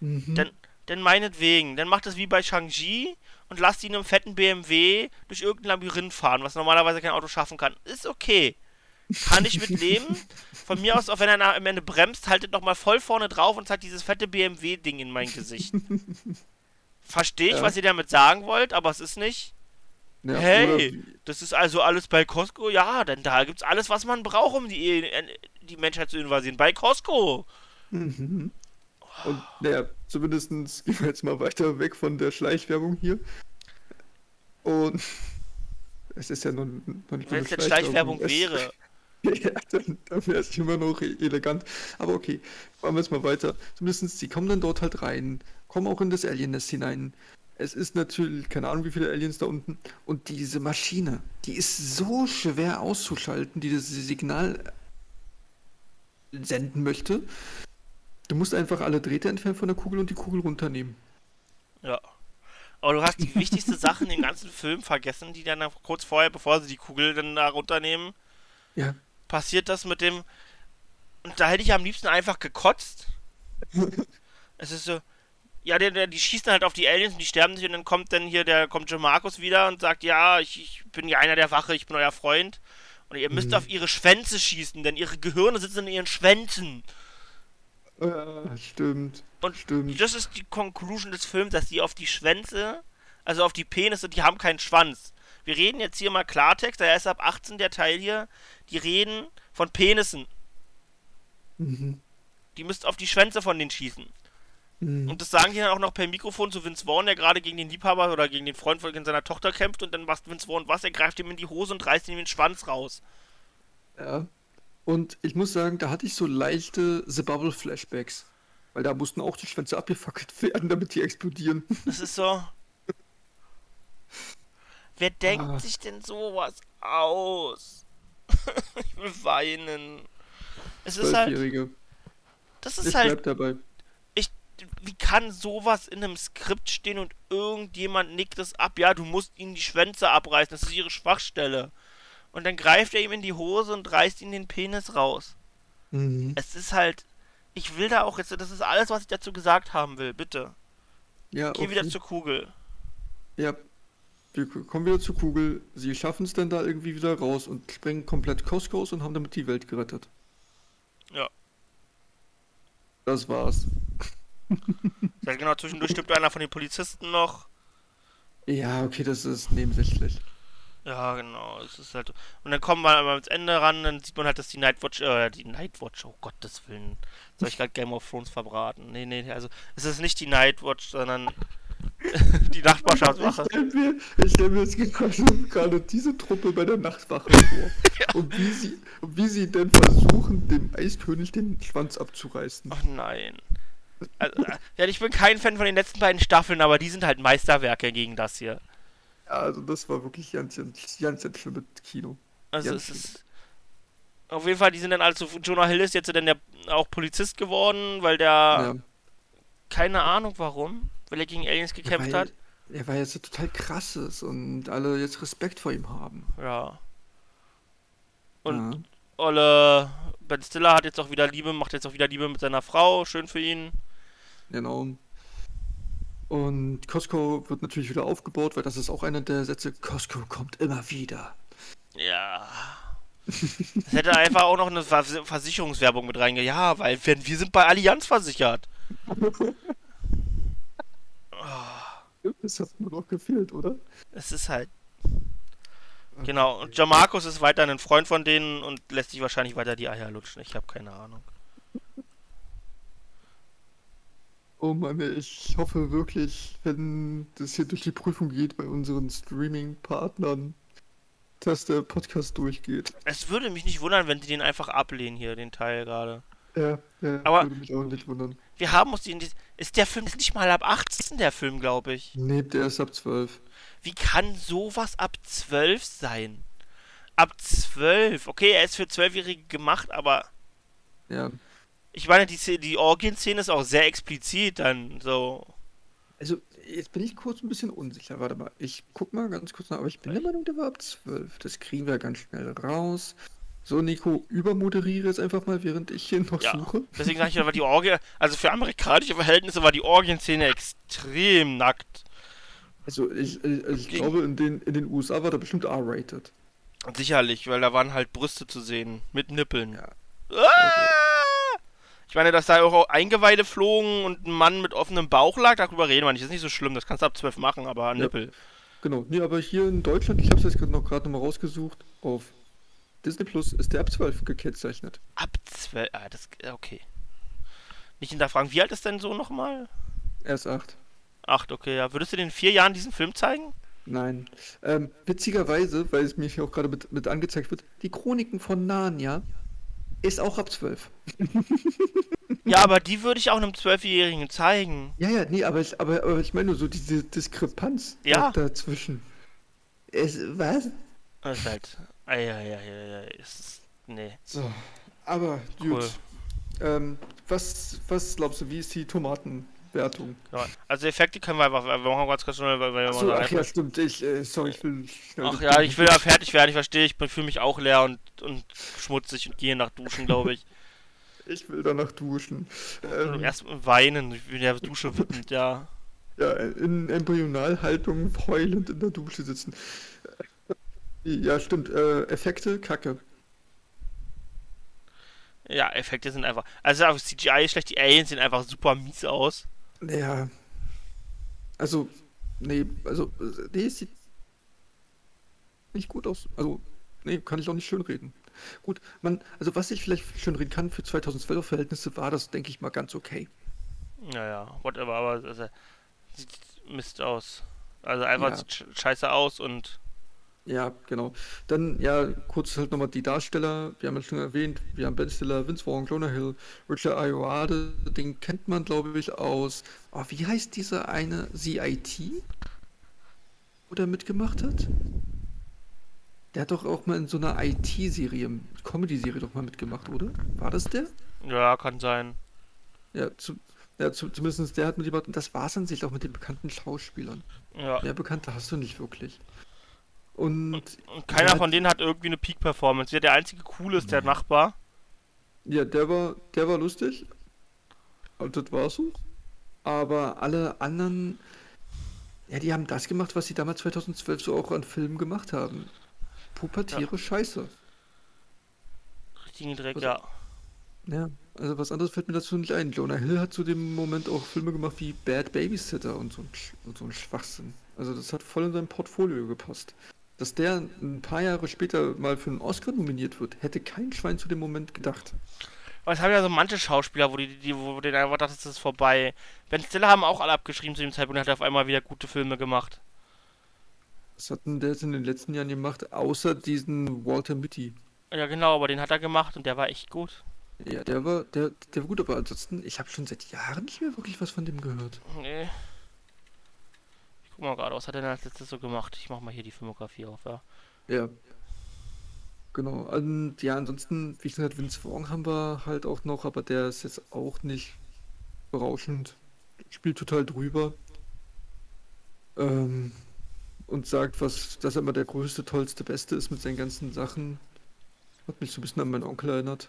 Mhm. Dann, dann meinetwegen. Dann macht es wie bei Shang-Chi und lasst ihn im fetten BMW durch irgendein Labyrinth fahren, was normalerweise kein Auto schaffen kann. Ist okay. Kann ich mit leben. Von mir aus, auch wenn er am Ende bremst, haltet nochmal voll vorne drauf und zeigt dieses fette BMW-Ding in mein Gesicht. Verstehe ich, Ja. was ihr damit sagen wollt, aber es ist nicht. Ja, hey, das ist also alles bei Costco? Ja, denn da gibt's alles, was man braucht, um die, die Menschheit zu invasieren. Bei Costco. Mhm. Und naja, zumindest gehen wir jetzt mal weiter weg von der Schleichwerbung hier. Und es ist ja noch, noch nicht Wenn es jetzt Schleichwerbung wäre. ja, dann, dann wäre es immer noch e- elegant. Aber okay, machen wir jetzt mal weiter. Zumindest, sie kommen dann dort halt rein, kommen auch in das Alien-Nest hinein. Es ist natürlich, keine Ahnung, wie viele Aliens da unten. Und diese Maschine, die ist so schwer auszuschalten, die das Signal senden möchte. Du musst einfach alle Drähte entfernen von der Kugel und die Kugel runternehmen. Ja. Aber du hast die wichtigste Sache in dem ganzen Film vergessen, die dann kurz vorher, bevor sie die Kugel dann da runternehmen, Ja. Passiert das mit dem. Und da hätte ich am liebsten einfach gekotzt. es ist so. Ja, der, der, die schießen halt auf die Aliens und die sterben nicht und dann kommt dann hier, der kommt Jim Marcus wieder und sagt, ja, ich, ich bin ja einer der Wache, ich bin euer Freund. Und ihr müsst Mhm. auf ihre Schwänze schießen, denn ihre Gehirne sitzen in ihren Schwänzen. Ja, stimmt. Und stimmt. das ist die Conclusion des Films, dass die auf die Schwänze, also auf die Penisse, die haben keinen Schwanz. Wir reden jetzt hier mal Klartext, der ist ab 18 der Teil hier. Die reden von Penissen. Mhm. Die müsst auf die Schwänze von denen schießen. Mhm. Und das sagen die dann auch noch per Mikrofon zu Vince Vaughn, der gerade gegen den Liebhaber oder gegen den Freund von seiner Tochter kämpft und dann macht Vince Vaughn was, er greift ihm in die Hose und reißt ihm den Schwanz raus. Ja. Und ich muss sagen, da hatte ich so leichte The Bubble Flashbacks. Weil da mussten auch die Schwänze abgefackelt werden, damit die explodieren. Das ist so. Wer denkt Ah. sich denn sowas aus? ich will weinen. Es ist halt. Das ist Ich halt. bleib dabei. wie kann sowas in einem Skript stehen und irgendjemand nickt es ab? Ja, du musst ihnen die Schwänze abreißen, das ist ihre Schwachstelle. Und dann greift er ihm in die Hose und reißt ihm den Penis raus. Mhm. Es ist halt. Ich will da auch jetzt. Das ist alles, was ich dazu gesagt haben will, bitte. Ja, Geh wieder okay. zur Kugel. Ja, wir kommen wieder zur Kugel. Sie schaffen es dann da irgendwie wieder raus und sprengen komplett Costco aus und haben damit die Welt gerettet. Ja. Das war's. Ja, genau, zwischendurch stirbt einer von den Polizisten noch. Ja, okay, das ist nebensächlich. Ja, genau. Es ist halt. Und dann kommen wir aber ans Ende ran, dann sieht man halt, dass die Nightwatch, äh, die Nightwatch, oh Gottes Willen. Soll ich gerade Game of Thrones verbraten? Nee, nee, also es ist nicht die Nightwatch, sondern die Ich Nachbarschaftswache. stelle mir, ich stell mir jetzt gerade- diese Truppe bei der Nachtwache vor. und, wie sie, und wie sie denn versuchen, dem Eiskönig den Schwanz abzureißen. Ach nein. Also, ja, ich bin kein Fan von den letzten beiden Staffeln, aber die sind halt Meisterwerke gegen das hier. Ja, also das war wirklich ganz, ganz, ganz, ganz schlimmes Kino. Also Ganz es ist. Auf jeden Fall, die sind dann also. Jonah Hill ist jetzt dann der, auch Polizist geworden, weil der. Ja. Keine Ahnung warum. Weil er gegen Aliens gekämpft weil, hat. Er war jetzt so total krasses und alle jetzt Respekt vor ihm haben. Ja. Und ja. Olle Ben Stiller hat jetzt auch wieder Liebe, macht jetzt auch wieder Liebe mit seiner Frau. Schön für ihn. Genau. Und Costco wird natürlich wieder aufgebaut, weil das ist auch einer der Sätze, Costco kommt immer wieder. Ja. Es hätte einfach auch noch eine Vers Versicherungswerbung mit reinge. Ja, weil wir sind bei Allianz versichert. Das hat nur noch gefehlt, oder? Es ist halt. Genau, und Jamarcus ist weiterhin ein Freund von denen und lässt sich wahrscheinlich weiter die Eier lutschen. Ich habe keine Ahnung. Oh Mann, ich hoffe wirklich, wenn das hier durch die Prüfung geht bei unseren Streaming-Partnern, dass der Podcast durchgeht. Es würde mich nicht wundern, wenn die den einfach ablehnen hier, den Teil gerade. Ja, ja, Aber- würde mich auch nicht wundern. Wir haben uns den. Ist der Film ist nicht mal ab 18, der Film, glaube ich. Nee, der ist ab 12. Wie kann sowas ab 12 sein? Ab 12. Okay, er ist für 12-Jährige gemacht, aber Ja. ich meine, die, die Orgien-Szene ist auch sehr explizit dann so. Also, jetzt bin ich kurz ein bisschen unsicher. Warte mal, ich guck mal ganz kurz nach, aber ich bin der Meinung, der war ab 12. Das kriegen wir ganz schnell raus. So, Nico, übermoderiere jetzt einfach mal, während ich hier noch Ja. suche. Deswegen sage ich, war die Orgie, also für amerikanische Verhältnisse war die Orgien-Szene extrem nackt. Also, ich, ich, also ich glaube, in den, in den USA war der bestimmt R-rated. Sicherlich, weil da waren halt Brüste zu sehen. Mit Nippeln. Ja. Ah! Ich meine, dass da auch Eingeweide flogen und ein Mann mit offenem Bauch lag, darüber reden wir nicht. Das ist nicht so schlimm, das kannst du ab 12 machen, aber Nippel. Genau, nee, aber hier in Deutschland, ich habe es jetzt gerade noch gerade noch mal rausgesucht, auf Disney Plus ist der ab 12 gekennzeichnet. Ab 12. Ah, das. Okay. Nicht hinterfragen, wie alt ist dein Sohn nochmal? Er ist 8. Acht, okay, ja. Würdest du den in vier Jahren diesen Film zeigen? Nein. Ähm, witzigerweise, weil es mir hier auch gerade mit, mit angezeigt wird, die Chroniken von Narnia ist auch ab 12. Ja, aber die würde ich auch einem Zwölfjährigen zeigen. Ja, ja, nee, aber ich, aber, aber ich meine nur so diese Diskrepanz Ja. da, dazwischen. Es, was? Das ist halt. Eieieiei. Es ist. Nee. So, aber gut. Cool. Ähm, was, was glaubst du, wie ist die Tomatenwertung? Ja, Also Effekte können wir einfach. Wir machen ganz kurz schnell, weil wir mal ach ja, stimmt. Ich, äh, sorry, ich will schnell. Ach ja, ich will da fertig werden, ich verstehe, ich fühle mich auch leer und, und schmutzig und gehe nach Duschen, glaube ich. Ich will danach duschen. Ähm, Erst weinen, ich bin ja Dusche wütend, ja. ja, in Embryonalhaltung heulend in der Dusche sitzen. Ja, stimmt. Äh, Effekte, Kacke. Ja, Effekte sind einfach. Also CGI ist schlecht, die Aliens sehen einfach super mies aus. Ja. Also, nee, also, nee, sieht nicht gut aus. Also, nee, kann ich auch nicht schönreden. Gut, man, also was ich vielleicht schönreden kann für 2012 Verhältnisse war das, denke ich mal, ganz okay. Naja, whatever, aber also, sieht Mist aus. Also einfach Ja. sieht sch- scheiße aus und Ja, genau. Dann, ja, kurz halt nochmal die Darsteller. Wir haben ja schon erwähnt, wir haben Ben Stiller, Vince Vaughn, Jonah Hill, Richard Ayoade, den kennt man, glaube ich, aus, oh, wie heißt dieser eine, CIT? Wo der mitgemacht hat? Der hat doch auch mal in so einer IT-Serie, Comedy-Serie doch mal mitgemacht, oder? War das der? ja, kann sein. Ja, zu, Ja, zu, zumindest der hat mitgemacht. Und das war es an sich auch mit den bekannten Schauspielern. Ja. Mehr Bekannte hast du nicht wirklich. Und, Und keiner ja, von denen hat irgendwie eine Peak-Performance. Ja, der einzige coole ist der Nachbar. Ja, der war, der war lustig. Und das war so. Aber alle anderen, ja, die haben das gemacht, was sie damals 2012 so auch an Filmen gemacht haben. Pubertäre Scheiße. Richtigen Dreck, Was- ja. Ja, also was anderes fällt mir dazu nicht ein. Jonah Hill hat zu dem Moment auch Filme gemacht wie Bad Babysitter und so ein, und so ein Schwachsinn. Also das hat voll in sein Portfolio gepasst. Dass der ein paar Jahre später mal für einen Oscar nominiert wird, hätte kein Schwein zu dem Moment gedacht. Aber es haben ja so manche Schauspieler, wo die, die wo denen einfach dachte, es ist vorbei. Ben Stiller haben auch alle abgeschrieben zu dem Zeitpunkt, hat er auf einmal wieder gute Filme gemacht. Was hat denn der jetzt in den letzten Jahren gemacht, außer diesen Walter Mitty? Ja, genau, aber den hat er gemacht und der war echt gut. Ja, der war, der, der war gut, aber ansonsten, ich habe schon seit Jahren nicht mehr wirklich was von dem gehört. Nee. Guck mal gerade, was hat er denn als letztes so gemacht? Ich mach mal hier die Filmografie auf, ja. Ja. Genau. Und ja, ansonsten, wie gesagt, Vince Vaughn haben wir halt auch noch, aber der ist jetzt auch nicht berauschend. Spielt total drüber. Ähm, und sagt, was, dass er immer der größte, tollste, beste ist mit seinen ganzen Sachen. Hat mich so ein bisschen an meinen Onkel erinnert.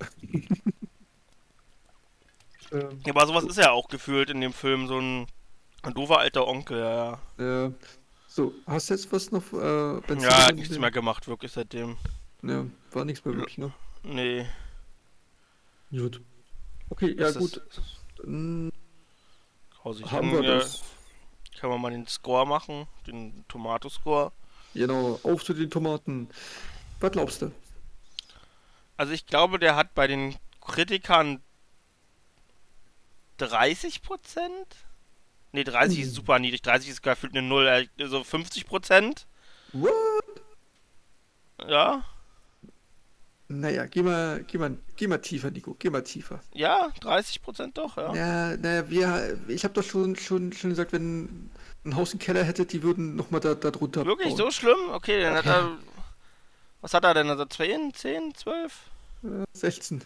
ähm, Ja, aber sowas ist ja auch gefühlt in dem Film, so ein, ein doofer alter Onkel, ja. ja. So, hast du jetzt was noch? Äh, Ja, Ben ja nichts dem- mehr gemacht, wirklich seitdem. Ja, war nichts mehr wirklich, ne? Nee. Gut. Okay, ja Ist gut. Dann Grausig. haben wir das. Kann man mal den Score machen, den Tomatoscore. Genau, auf zu den Tomaten. Was glaubst du? Also ich glaube, der hat bei den Kritikern 30 Prozent? Ne, 30 ist super niedrig. 30 ist gefühlt eine Null. äh, Also 50 Prozent? What? Ja? Naja, geh mal, geh mal, geh mal tiefer, Nico. Geh mal tiefer. Ja, 30 Prozent doch, ja. Ja, naja, wir, ich habe doch schon, schon, schon gesagt, wenn ein Haus einen Keller hätte, die würden nochmal da, da drunter Wirklich bauen. so schlimm? Okay, dann hat er. Was hat er denn? Also 10, 10, 12? Äh, 16.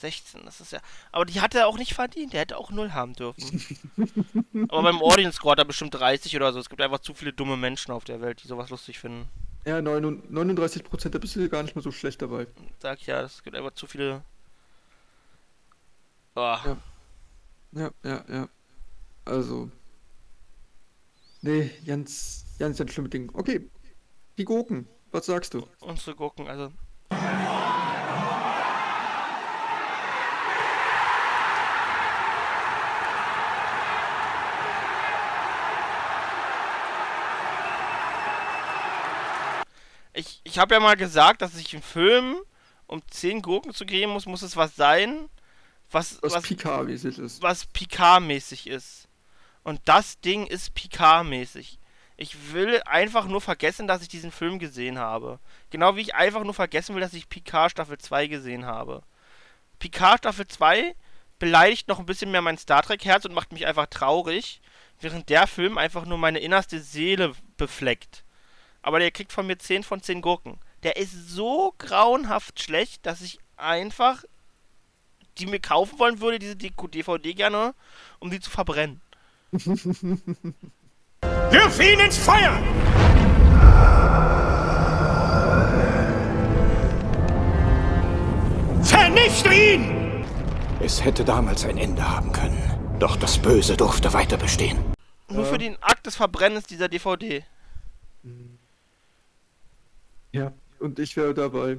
16, das ist ja. Aber die hat er auch nicht verdient. Der hätte auch 0 haben dürfen. Aber beim Audience Score hat er bestimmt 30 oder so. Es gibt einfach zu viele dumme Menschen auf der Welt, die sowas lustig finden. Ja, 39 Prozent, da bist du gar nicht mehr so schlecht dabei. Sag ja, es gibt einfach zu viele. Oh. Ja. Ja, ja, ja. Also. Nee, ganz, ganz, ganz schlimme Ding. Okay. Die Gurken, was sagst du? Unsere Gurken, also. Ich, ich habe ja mal gesagt, dass ich im Film, um 10 Gurken zu geben muss, muss es was sein, was, Was, was, Picard-mäßig ist. was Picard-mäßig ist. Und das Ding ist Picard-mäßig. Ich will einfach nur vergessen, dass ich diesen Film gesehen habe. Genau wie ich einfach nur vergessen will, dass ich Picard Staffel 2 gesehen habe. Picard Staffel 2 beleidigt noch ein bisschen mehr mein Star Trek-Herz und macht mich einfach traurig, während der Film einfach nur meine innerste Seele befleckt. Aber der kriegt von mir 10 von 10 Gurken. Der ist so grauenhaft schlecht, dass ich einfach die mir kaufen wollen würde, diese DVD gerne, um die zu verbrennen. Wirf ihn ins Feuer! Vernichte ihn! Es hätte damals ein Ende haben können. Doch das Böse durfte weiter bestehen. Nur für den Akt des Verbrennens dieser DVD. Ja, und ich wäre dabei.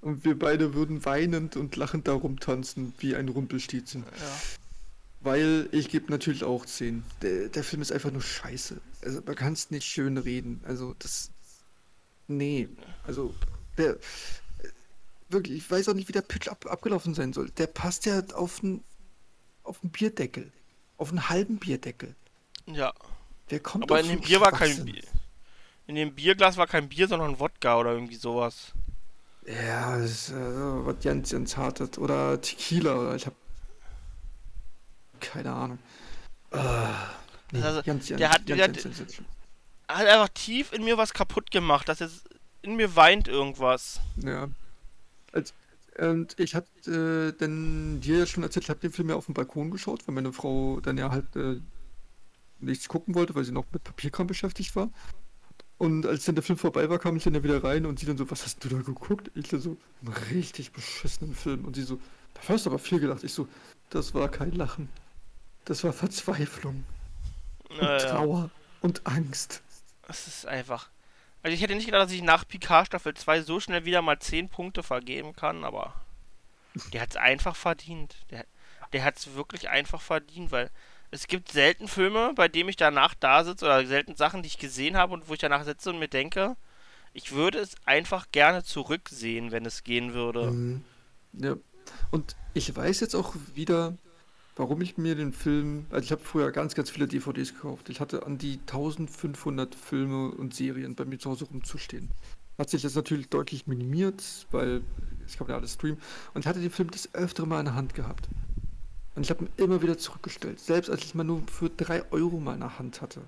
und wir beide würden weinend und lachend darum tanzen, wie ein Rumpelstilzchen. Ja. Weil ich gebe natürlich auch 10. Der, der Film ist einfach nur scheiße. Also man kann es nicht schön reden. Also das. Nee. Also der. Wirklich, ich weiß auch nicht, wie der Pitch ab, abgelaufen sein soll. Der passt ja auf einen auf einen Bierdeckel. Auf einen halben Bierdeckel. Ja. Wer kommt Aber in dem Bier war kein? Bier. In dem Bierglas war kein Bier, sondern Wodka oder irgendwie sowas. Ja, das ist äh, was ganz, ganz hartes. Oder Tequila oder ich hab. Keine Ahnung. Ah, nee, Also, ganz, der ganz, hat- ganz, der ganz, hat- ganz. Hat einfach tief in mir was kaputt gemacht, dass es in mir weint irgendwas. Ja. Als, Und ich hatte äh, dann dir ja schon erzählt, ich habe den Film ja auf dem Balkon geschaut, weil meine Frau dann ja halt äh, nichts gucken wollte, weil sie noch mit Papierkram beschäftigt war. Und als dann der Film vorbei war, kam ich dann ja wieder rein und sie dann so, was hast du da geguckt? Ich dann so, einen richtig beschissenen Film. Und sie so, da hast du aber viel gedacht. Ich so, das war kein Lachen. Das war Verzweiflung. Und Naja. Trauer und Angst. Es ist einfach. Also ich hätte nicht gedacht, dass ich nach Picard Staffel 2 so schnell wieder mal 10 Punkte vergeben kann, aber der hat's einfach verdient. Der, der hat's wirklich einfach verdient, weil es gibt selten Filme, bei denen ich danach da sitze oder selten Sachen, die ich gesehen habe und wo ich danach sitze und mir denke, ich würde es einfach gerne zurücksehen, wenn es gehen würde. Mhm. Ja. Und ich weiß jetzt auch wieder, warum ich mir den Film, also ich habe früher ganz, ganz viele DVDs gekauft. Ich hatte an die 1500 Filme und Serien bei mir zu Hause rumzustehen. Hat sich jetzt natürlich deutlich minimiert, weil ich kann ja alles streamen. Und ich hatte den Film das öftere Mal in der Hand gehabt. Und ich habe ihn immer wieder zurückgestellt. Selbst als ich mal nur für 3 Euro mal in der Hand hatte.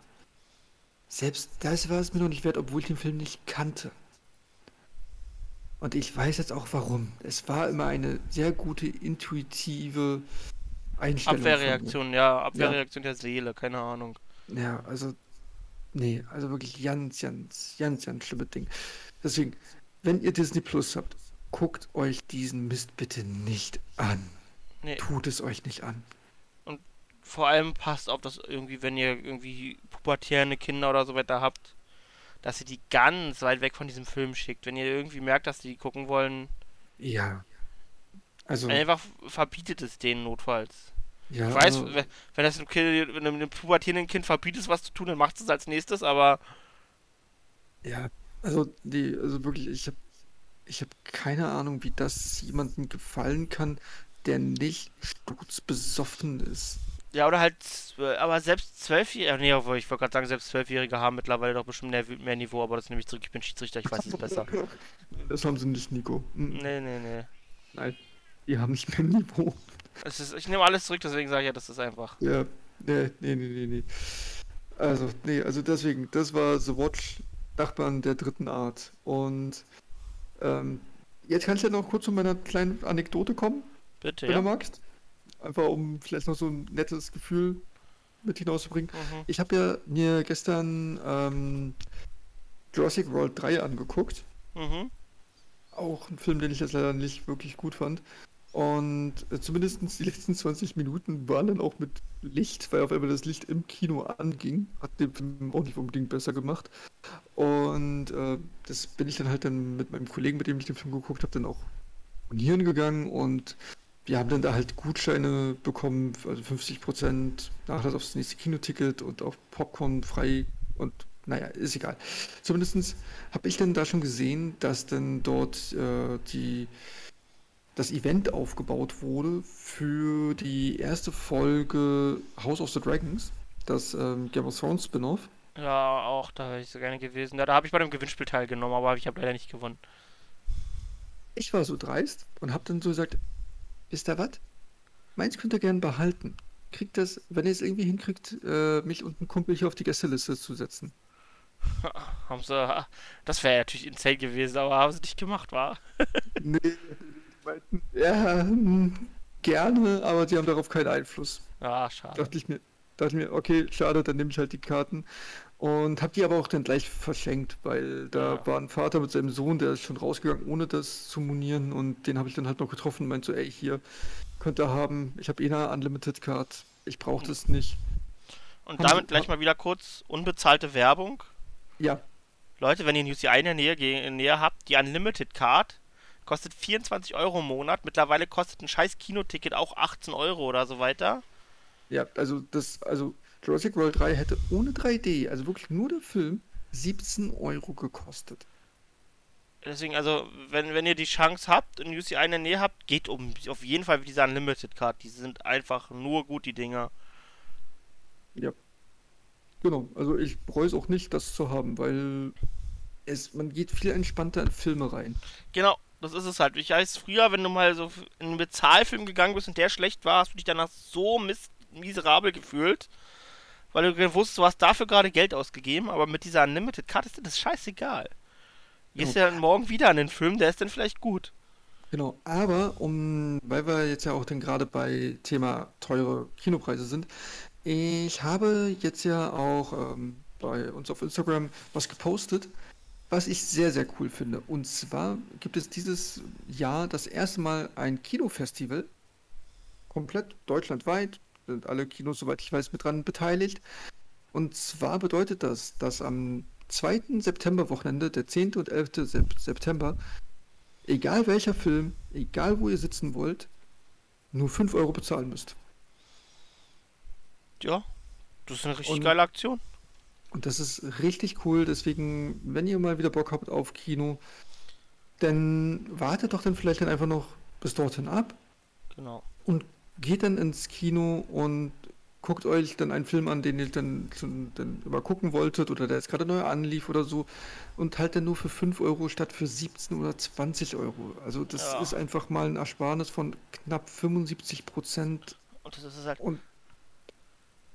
Selbst das war es mir noch nicht wert, obwohl ich den Film nicht kannte. Und ich weiß jetzt auch warum. Es war immer eine sehr gute, intuitive Einstellung. Abwehrreaktion, ja, Abwehrreaktion der Seele, keine Ahnung. Ja, also, nee, also wirklich ganz, ganz, ganz, ganz schlimmes Ding. Deswegen, wenn ihr Disney Plus habt, guckt euch diesen Mist bitte nicht an. Nee. Tut es euch nicht an. Und vor allem passt auf, dass irgendwie, wenn ihr irgendwie pubertierende Kinder oder so weiter habt, dass ihr die ganz weit weg von diesem Film schickt. Wenn ihr irgendwie merkt, dass die gucken wollen, Ja. Also, einfach verbietet es denen notfalls. ja, ich weiß, also, wenn wenn das einem, kind, wenn du einem pubertierenden Kind verbietest, was zu tun, dann macht es als nächstes, aber ja, also, die, also wirklich, ich habe ich hab keine Ahnung, wie das jemandem gefallen kann, der nicht sturzbesoffen ist. ja, oder halt, zw- aber selbst Zwölfjährige, nee, obwohl, ich wollte gerade sagen, selbst Zwölfjährige haben mittlerweile doch bestimmt mehr, mehr Niveau, aber das nehme ich zurück, ich bin Schiedsrichter, ich weiß es besser. Das haben sie nicht, Nico. Mhm. Nee, nee, nee. Nein, die haben nicht mehr Niveau. Ist, ich nehme alles zurück, deswegen sage ich ja, das ist einfach. Ja, nee, nee, nee, nee, nee. Also, nee, also deswegen, das war The Watch, Nachbarn der dritten Art. Und ähm, jetzt kannst du ja noch kurz zu meiner kleinen Anekdote kommen, Bitte, wenn ja. du magst. Einfach um vielleicht noch so ein nettes Gefühl mit hinauszubringen. Mhm. Ich habe ja mir gestern ähm, Jurassic World 3 angeguckt. Mhm. Auch ein Film, den ich jetzt leider nicht wirklich gut fand. Und äh, zumindest die letzten 20 Minuten waren dann auch mit Licht, weil auf einmal das Licht im Kino anging. Hat den Film auch nicht unbedingt besser gemacht. Und äh, das bin ich dann halt dann mit meinem Kollegen, mit dem ich den Film geguckt habe, dann auch monieren gegangen und wir haben dann da halt Gutscheine bekommen, also 50% Nachlass aufs nächste Kinoticket und auch Popcorn frei und naja, ist egal. Zumindest habe ich dann da schon gesehen, dass dann dort äh, die, das Event aufgebaut wurde für die erste Folge House of the Dragons, das ähm, Game of Thrones Spin-off. Ja, auch, da wäre ich so gerne gewesen. Ja, da habe ich bei dem Gewinnspiel teilgenommen, aber ich habe leider nicht gewonnen. Ich war so dreist und habe dann so gesagt, wisst ihr was? Meins könnt ihr gern behalten. Kriegt das, wenn ihr es irgendwie hinkriegt, äh, mich und einen Kumpel hier auf die Gästeliste zu setzen. haben sie, das wäre natürlich insane gewesen, aber haben sie nicht gemacht, war? Nee, meinten, ja, hm, gerne, aber die haben darauf keinen Einfluss. Ah, schade. Dachte ich mir, dachte mir, okay, schade, dann nehme ich halt die Karten. Und habe die aber auch dann gleich verschenkt, weil da Ja. war ein Vater mit seinem Sohn, der ist schon rausgegangen, ohne das zu monieren. Und den habe ich dann halt noch getroffen und meinte so, ey, hier, könnt ihr haben, ich habe eh eine Unlimited Card, ich brauche das nicht. Und Haben damit gleich mal wieder kurz unbezahlte Werbung. Ja, Leute, wenn ihr ein UCI in der Nähe, in Nähe habt, die Unlimited Card kostet 24 Euro im Monat. Mittlerweile kostet ein scheiß Kinoticket auch 18 Euro oder so weiter. ja, also das, also Jurassic World 3 hätte ohne 3D, also wirklich nur der Film, 17 Euro gekostet. Deswegen, also, wenn, wenn ihr die Chance habt, ein UCI in der Nähe habt, geht um auf jeden Fall mit dieser Unlimited Card. Die sind einfach nur gut, die Dinger. Ja. Genau, also ich bereue es auch nicht, das zu haben, weil es, man geht viel entspannter in Filme rein. Genau, das ist es halt. Ich weiß, früher, wenn du mal so in einen Bezahlfilm gegangen bist und der schlecht war, hast du dich danach so mis miserabel gefühlt, weil du wusstest, du hast dafür gerade Geld ausgegeben, aber mit dieser Unlimited Card ist dir das scheißegal. Gehst Ja. ja dann morgen wieder an den Film, der ist dann vielleicht gut. Genau, aber um, weil wir jetzt ja auch dann gerade bei Thema teure Kinopreise sind, ich habe jetzt ja auch ähm, bei uns auf Instagram was gepostet, was ich sehr, sehr cool finde. Und zwar gibt es dieses Jahr das erste Mal ein Kinofestival, komplett deutschlandweit, sind alle Kinos, soweit ich weiß, mit dran beteiligt. Und zwar bedeutet das, dass am 2. September-Wochenende, der 10. und 11. Sep- September, egal welcher Film, egal wo ihr sitzen wollt, nur 5 Euro bezahlen müsst. Ja, das ist eine richtig Und- geile Aktion. Und das ist richtig cool, deswegen, wenn ihr mal wieder Bock habt auf Kino, dann wartet doch dann vielleicht dann einfach noch bis dorthin ab Genau. und geht dann ins Kino und guckt euch dann einen Film an, den ihr dann, dann immer gucken wolltet oder der jetzt gerade neu anlief oder so und halt dann nur für 5 Euro statt für 17 oder 20 Euro. Also das Ja. ist einfach mal ein Ersparnis von knapp 75 Prozent Und das ist halt und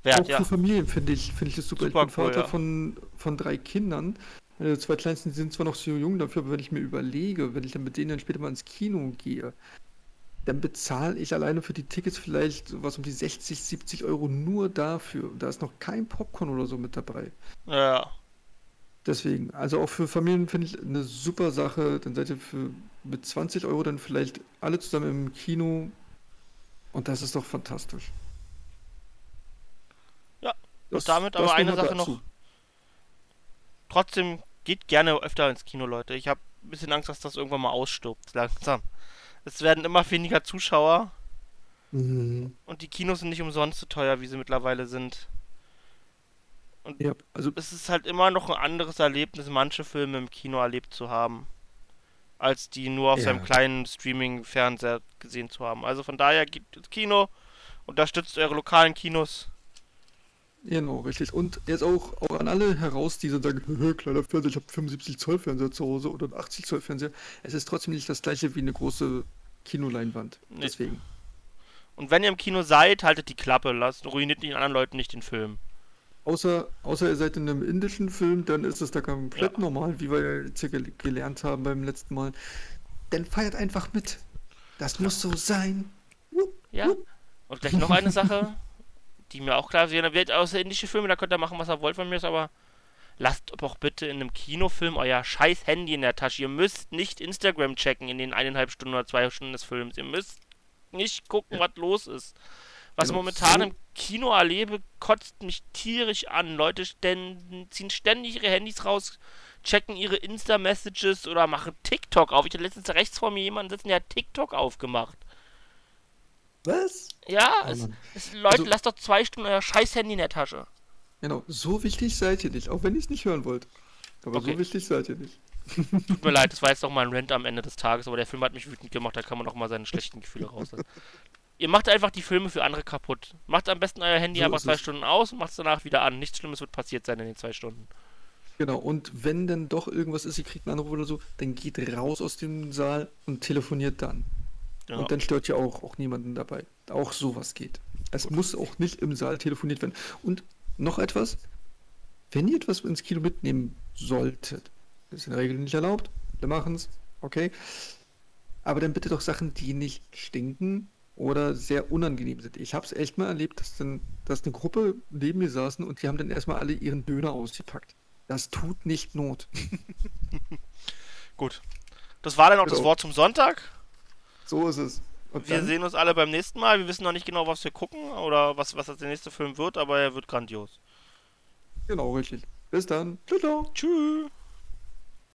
wert, auch ja. für Familien finde ich, finde ich das super. Super ich bin cool, Vater ja. von, von drei Kindern. Meine zwei Kleinsten sind zwar noch so jung dafür, aber wenn ich mir überlege, wenn ich dann mit denen dann später mal ins Kino gehe, dann bezahle ich alleine für die Tickets vielleicht sowas um die 60, 70 Euro nur dafür. Da ist noch kein Popcorn oder so mit dabei. Ja. Deswegen, also auch für Familien finde ich eine super Sache. Dann seid ihr für mit 20 Euro dann vielleicht alle zusammen im Kino. Und das ist doch fantastisch. Ja. Das- und damit aber eine Sache dazu. noch. Trotzdem geht gerne öfter ins Kino, Leute. Ich habe ein bisschen Angst, dass das irgendwann mal ausstirbt. Langsam. Es werden immer weniger Zuschauer Mhm. und die Kinos sind nicht umsonst so teuer, wie sie mittlerweile sind. Und Ja, also es ist halt immer noch ein anderes Erlebnis, manche Filme im Kino erlebt zu haben, als die nur auf Ja. seinem kleinen Streaming-Fernseher gesehen zu haben. Also von daher geht ins Kino, unterstützt eure lokalen Kinos. Genau, richtig. Und jetzt auch, auch an alle heraus, die so sagen, "Hö, kleiner Fernseher, ich habe 75 Zoll Fernseher zu Hause oder einen 80 Zoll Fernseher. Es ist trotzdem nicht das gleiche wie eine große Kinoleinwand. Nee. Deswegen. Und wenn ihr im Kino seid, haltet die Klappe, lasst, ruiniert den anderen Leuten nicht den Film. Außer, außer ihr seid in einem indischen Film, dann ist es da komplett Ja. normal, wie wir jetzt hier gel- gelernt haben beim letzten Mal. Dann feiert einfach mit. Das muss so sein. Ja. Und gleich noch eine Sache, die mir auch klar ist, wird außer indische Filme, da könnt ihr machen, was ihr wollt von mir, ist aber lasst doch bitte in einem Kinofilm euer scheiß Handy in der Tasche. Ihr müsst nicht Instagram checken in den eineinhalb Stunden oder zwei Stunden des Films. Ihr müsst nicht gucken, was los ist. Was ich Genau, momentan im Kino erlebe, kotzt mich tierisch an. Leute ständ, ziehen ständig ihre Handys raus, checken ihre Insta-Messages oder machen TikTok auf. Ich hatte letztens rechts vor mir jemanden sitzen, der hat TikTok aufgemacht. Was? Ja, Oh es, es, Leute, Also- lasst doch zwei Stunden euer scheiß Handy in der Tasche. Genau, so wichtig seid ihr nicht, auch wenn ihr es nicht hören wollt. Aber Okay. so wichtig seid ihr nicht. Tut mir leid, das war jetzt doch mal ein Rant am Ende des Tages, aber der Film hat mich wütend gemacht, da kann man auch mal seine schlechten Gefühle rauslassen. Ihr macht einfach die Filme für andere kaputt. Macht am besten euer Handy So einfach zwei es. Stunden aus und macht es danach wieder an. Nichts Schlimmes wird passiert sein in den zwei Stunden. Genau, und wenn dann doch irgendwas ist, ihr kriegt einen Anruf oder so, dann geht raus aus dem Saal und telefoniert dann. Genau. Und dann stört ja auch, auch niemanden dabei. Auch sowas geht. Es muss auch nicht im Saal telefoniert werden. Und noch etwas, wenn ihr etwas ins Kino mitnehmen solltet, ist in der Regel nicht erlaubt, wir machen es, okay. Aber dann bitte doch Sachen, die nicht stinken oder sehr unangenehm sind. Ich habe es echt mal erlebt, dass dann dass eine Gruppe neben mir saßen und die haben dann erstmal alle ihren Döner ausgepackt. Das tut nicht Not. Gut. Das war dann auch das Genau. Wort zum Sonntag. So ist es. Und Wir dann- sehen uns alle beim nächsten Mal. Wir wissen noch nicht genau, was wir gucken oder was, was das der nächste Film wird, aber er wird grandios. Genau, richtig. Bis dann. Ciao, ciao. Tschüss.